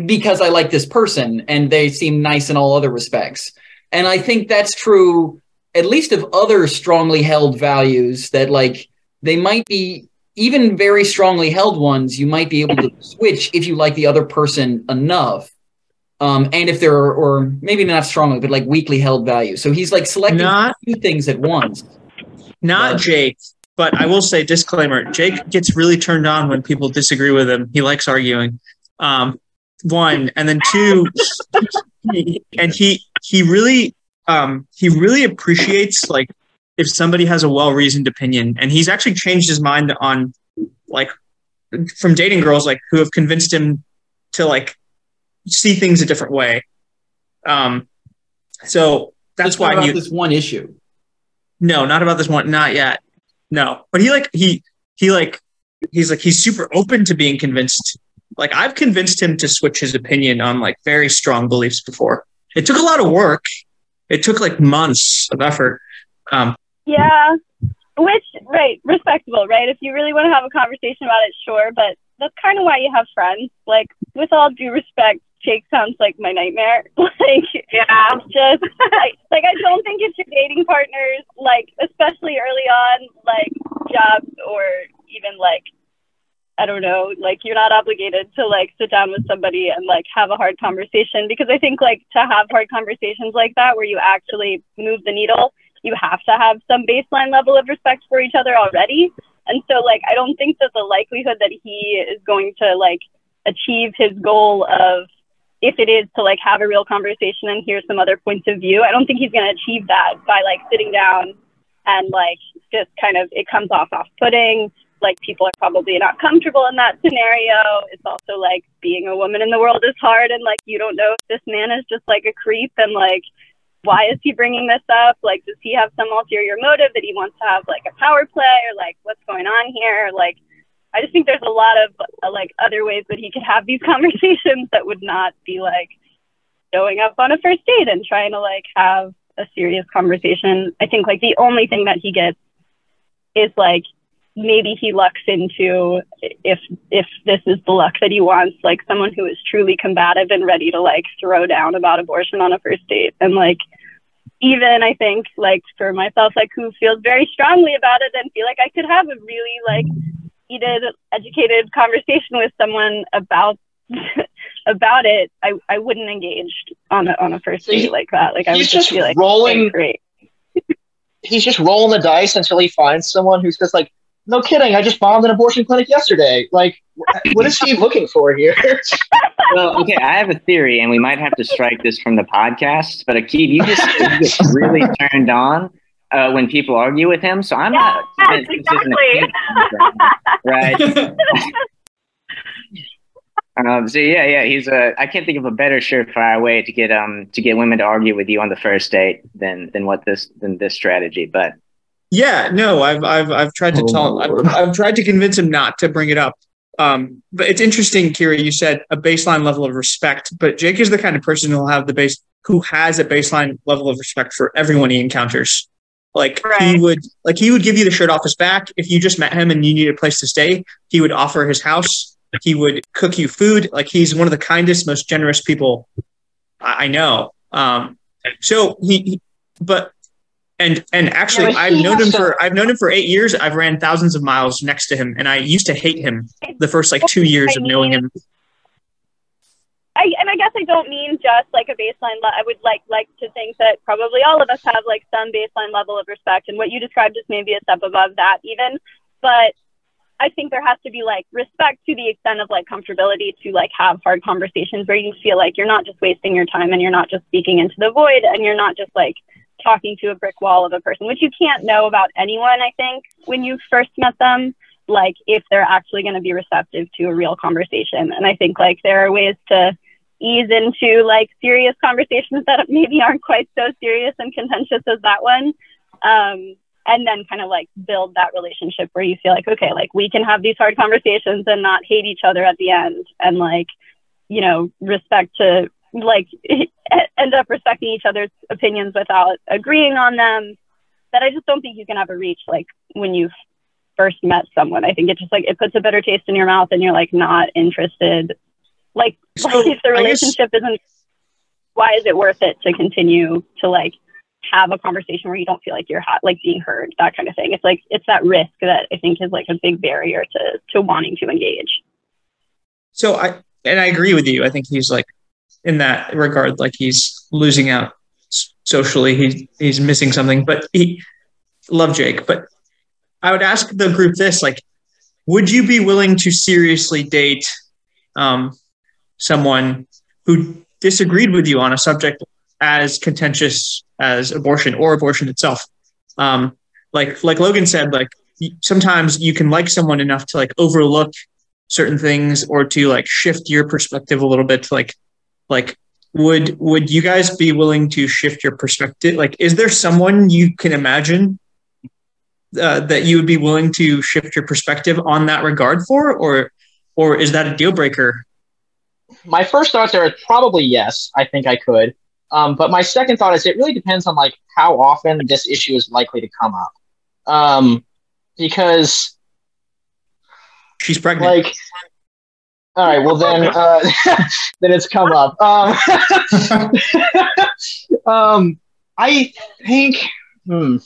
because I like this person and they seem nice in all other respects. And I think that's true, at least of other strongly held values that, like, they might be even very strongly held ones, you might be able to switch if you like the other person enough. Um, and if there are, or maybe not strongly, but like weakly held values. So he's like selecting Not two things at once. not Yeah. Jake, but I will say disclaimer: Jake gets really turned on when people disagree with him. He likes arguing. Um, one and then two, and he he really um he really appreciates like if somebody has a well reasoned opinion, and he's actually changed his mind on like from dating girls like who have convinced him to like see things a different way. Um, so that's why about he this one issue. no, not about this one. Not yet. No, but he like he he like he's like he's super open to being convinced. Like I've convinced him to switch his opinion on like very strong beliefs before. It took a lot of work. It took like months of effort. Um, Yeah, which right, respectable, right? If you really want to have a conversation about it, sure, but that's kind of why you have friends. Like, with all due respect, Jake sounds like my nightmare. like, Yeah. it's just like, like I don't think it's your dating partners, like especially early on, like jobs or even like I don't know, like you're not obligated to like sit down with somebody and like have a hard conversation because I think like to have hard conversations like that where you actually move the needle, you have to have some baseline level of respect for each other already. And so like I don't think that the likelihood that he is going to like achieve his goal of if it is to like have a real conversation and hear some other points of view, I don't think he's going to achieve that by like sitting down and like just kind of it comes off off putting. Like people are probably not comfortable in that scenario. It's also like being a woman in the world is hard, and like you don't know if this man is just like a creep and like why is he bringing this up? Like, does he have some ulterior motive that he wants to have like a power play or like what's going on here? Like, I just think there's a lot of uh, like other ways that he could have these conversations that would not be like showing up on a first date and trying to like have a serious conversation. I think like the only thing that he gets is like maybe he lucks into if if this is the luck that he wants, like someone who is truly combative and ready to like throw down about abortion on a first date. And like even I think like for myself, like who feels very strongly about it and feel like I could have a really like heated, educated conversation with someone about about it, I, I wouldn't engage on a on a first So he- date like that. Like I would just just be like rolling- "Okay, great. He's just rolling the dice until he finds someone who's just like, no kidding, I just bombed an abortion clinic yesterday. Like, what is he looking for here? well, okay, I have a theory, and we might have to strike this from the podcast. But Aaqib, you just you get really turned on uh, when people argue with him. So I'm not Yes, convinced this isn't a exactly. kid, right? um, so yeah, yeah, he's a. I can't think of a better surefire way to get um to get women to argue with you on the first date than than what this than this strategy. But Yeah, no, I've I've I've tried to Oh, tell I've, I've tried to convince him not to bring it up. Um, but it's interesting, Kyra. You said a baseline level of respect, but Jake is the kind of person who'll have the base who has a baseline level of respect for everyone he encounters. Like he would like he would give you the shirt off his back if you just met him and you needed a place to stay. He would offer his house. He would cook you food. Like he's one of the kindest, most generous people I I know. Um, so he, he- but and and actually, I've known him for I've known him for eight years. I've ran thousands of miles next to him, and I used to hate him the first like two years of knowing him. I and I guess I don't mean just like a baseline. Le- I would like like to think that probably all of us have like some baseline level of respect, and what you described is maybe a step above that even. But I think there has to be like respect to the extent of like comfortability to like have hard conversations where you feel like you're not just wasting your time and you're not just speaking into the void and you're not just like talking to a brick wall of a person, which you can't know about anyone. I think when you first met them like if they're actually going to be receptive to a real conversation. And I think like there are ways to ease into like serious conversations that maybe aren't quite so serious and contentious as that one. Um, and then kind of like build that relationship where you feel like, okay, like we can have these hard conversations and not hate each other at the end and like, you know, respect to like end up respecting each other's opinions without agreeing on them. That I just don't think you can ever reach like when you've first met someone. I think it just like it puts a better taste in your mouth and you're like not interested. Like, So, like if the I guess- relationship isn't why is it worth it to continue to like have a conversation where you don't feel like you're ha- like being heard, that kind of thing. It's like it's that risk that I think is like a big barrier to to wanting to engage. So I and I agree with you. I think he's like in that regard, like he's losing out socially. He's he's missing something. But he love Jake. But I would ask the group this: like, would you be willing to seriously date um, someone who disagreed with you on a subject as contentious as abortion or abortion itself? Um, like like Logan said, like sometimes you can like someone enough to like overlook certain things or to like shift your perspective a little bit to like like would would you guys be willing to shift your perspective like is there someone you can imagine uh, that you would be willing to shift your perspective on that regard for or or is that a deal breaker my first thoughts are probably yes. I think I could. Um, but my second thought is it really depends on like how often this issue is likely to come up. Um, because she's pregnant like, all right, well then, uh, then it's come up. Um, um, I think, hmm.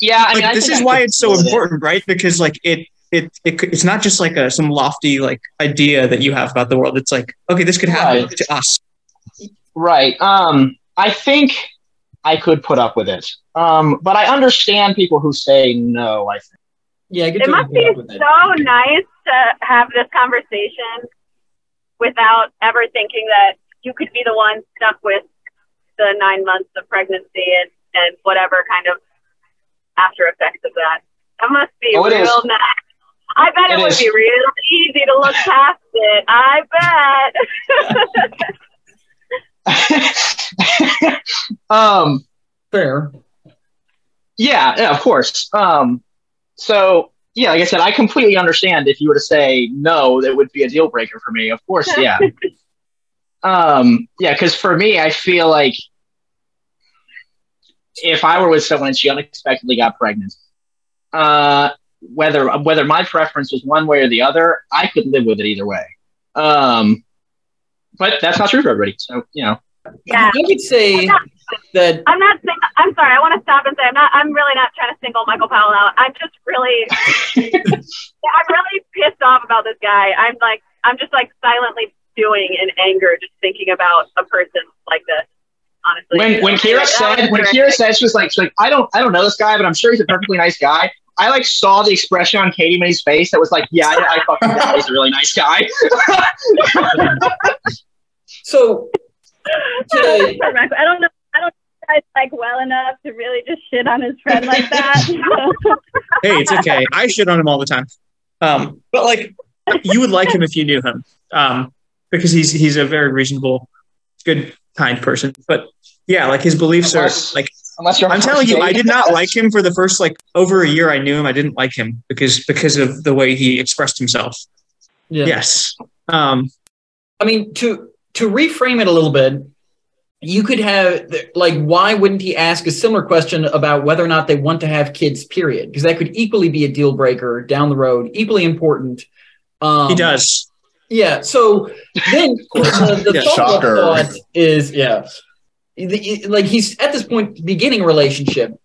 Yeah, I mean, like I this think is I why it's so split it. important right because like it it, it it's not just like a some lofty like idea that you have about the world it's like okay this could happen Right. to us Right. Um, I think I could put up with it. Um, but I understand people who say no. I think. Yeah, It must be up with it. so nice to have this conversation without ever thinking that you could be the one stuck with the nine months of pregnancy and, and whatever kind of after effects of that. That must be Oh, real is. nice. I bet it, It would be real easy to look past it. I bet. um, Fair. yeah, yeah, of course. Um, so yeah, like I said, I completely understand if you were to say no, that would be a deal breaker for me. Of course, yeah. um, yeah, because for me, I feel like if I were with someone and she unexpectedly got pregnant, uh, whether whether my preference was one way or the other, I could live with it either way. Um, but that's not true for everybody. So you know, Yeah. I could say that I'm not. Sing- I'm sorry. I want to stop and say I'm not. I'm really not trying to single Michael Powell out. I'm just really. I'm really pissed off about this guy. I'm like. I'm just like silently stewing in anger, just thinking about a person like this. Honestly, when when Kyra said when. Kyra said she was like, she's like I don't I don't know this guy, but I'm sure he's a perfectly nice guy. I like saw the expression on Katie May's face that was like, yeah, I, I fucking know he's a really nice guy. so to, I don't know. I don't know guys like well enough to really just shit on his friend like that. hey, it's okay. I shit on him all the time. Um, but like, you would like him if you knew him, um, because he's he's a very reasonable, good, kind person. But yeah, like his beliefs Unless- are like. Unless you're on I'm telling you. I did not like him for the first like over a year. I knew him. I didn't like him because because of the way he expressed himself. yeah. Yes. Um, I mean, to to reframe it a little bit, you could have like, why wouldn't he ask a similar question about whether or not they want to have kids? Period, because that could equally be a deal breaker down the road, equally important. Um, he does. Yeah. So then the, the Yeah, follow-up shocker. thought is, yeah, the, like he's at this point beginning a relationship.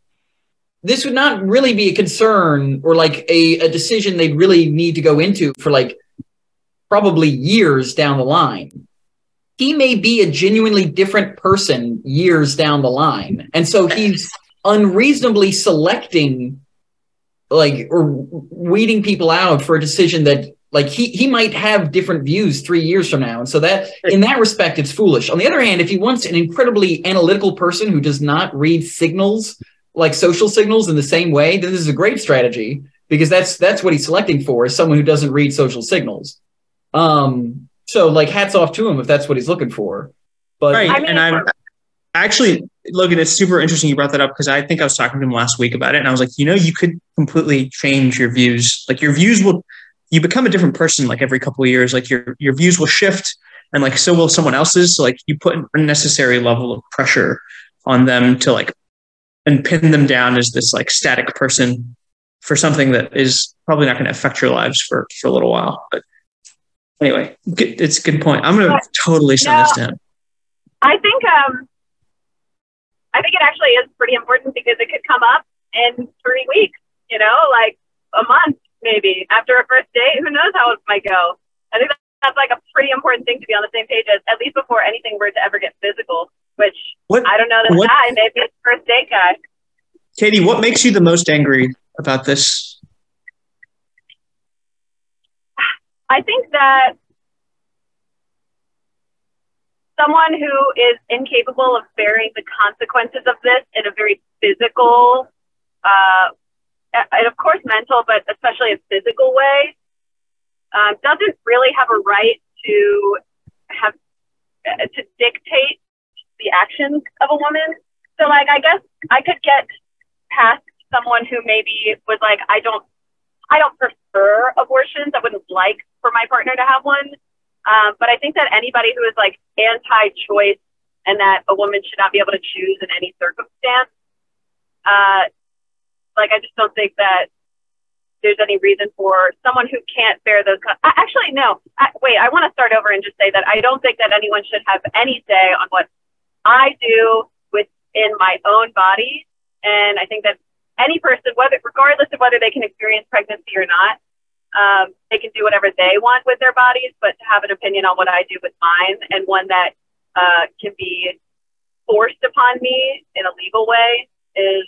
This would not really be a concern or like a, a decision they'd really need to go into for like probably years down the line. He may be a genuinely different person years down the line. And so he's unreasonably selecting like or weeding people out for a decision that like he he might have different views three years from now. And so that in that respect it's foolish. On the other hand if he wants an incredibly analytical person who does not read signals like social signals in the same way then this is a great strategy because that's that's what he's selecting for is someone who doesn't read social signals. Um so like hats off to him if that's what he's looking for but right. I mean- and I'm actually Logan. It's super interesting you brought that up because I think I was talking to him last week about it, and I was like, you know, you could completely change your views. Like your views will, you become a different person like every couple of years. Like your your views will shift, and like so will someone else's. So like you put an unnecessary level of pressure on them to like and pin them down as this like static person for something that is probably not going to affect your lives for for a little while. But anyway, good, it's a good point. I'm going to totally send this down. I think um, I think it actually is pretty important because it could come up in three weeks. You know, like a month maybe after a first date. Who knows how it might go? I think that's like a pretty important thing to be on the same page as, at least before anything were to ever get physical. Which What I don't know this what- guy. Maybe it's first date guy. Katie, what makes you the most angry about this? I think that someone who is incapable of bearing the consequences of this in a very physical, uh, and of course mental, but especially a physical way, um, doesn't really have a right to have uh, to dictate the actions of a woman. So, like, I guess I could get past someone who maybe was like, I don't I don't prefer abortions. I wouldn't like for my partner to have one. Um, but I think that anybody who is like anti-choice and that a woman should not be able to choose in any circumstance, uh, like I just don't think that there's any reason for someone who can't bear those. Con- I, actually, no. I, wait, I want to start over and just say that I don't think that anyone should have any say on what I do within my own body. And I think that any person, whether regardless of whether they can experience pregnancy or not, um, they can do whatever they want with their bodies. But to have an opinion on what I do with mine and one that uh, can be forced upon me in a legal way is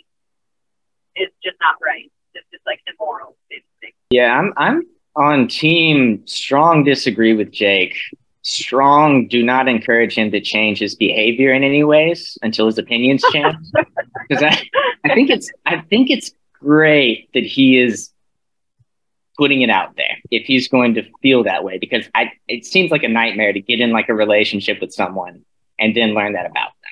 is just not right. It's just like immoral. Basically. Yeah, I'm I'm on team strong disagree with Jake. Strong do not encourage him to change his behavior in any ways until his opinions change. Because I, I think it's I think it's great that he is putting it out there if he's going to feel that way because I it seems like a nightmare to get in like a relationship with someone and then learn that about them.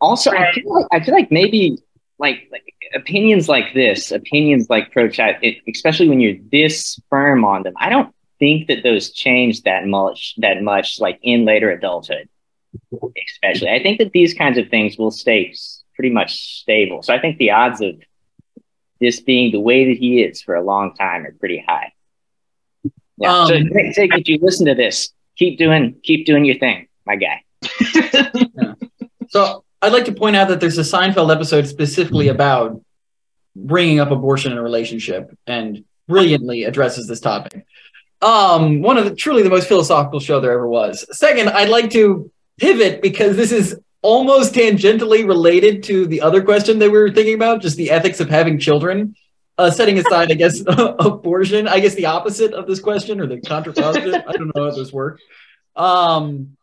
Also, I feel like, I feel like maybe like like opinions like this, opinions like pro chat, especially when you're this firm on them. I don't think that those change that much that much like in later adulthood. Especially, I think that these kinds of things will stay pretty much stable. So I think the odds of this being the way that he is for a long time are pretty high. Yeah. so Um, Jake, Jake, if you listen to this, keep doing keep doing your thing, my guy. So I'd like to point out that there's a Seinfeld episode specifically about bringing up abortion in a relationship and brilliantly addresses this topic. Um, one of the truly the most philosophical show there ever was. Second, I'd like to pivot because this is almost tangentially related to the other question that we were thinking about, just the ethics of having children. Uh, setting aside, I guess, abortion, I guess the opposite of this question or the contrapposite. I don't know how this works. Um,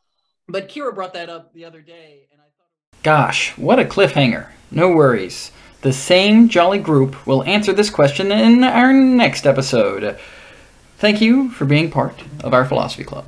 but Kyra brought that up the other day, and I thought, gosh, what a cliffhanger! No worries. The same jolly group will answer this question in our next episode. Thank you for being part of our philosophy club.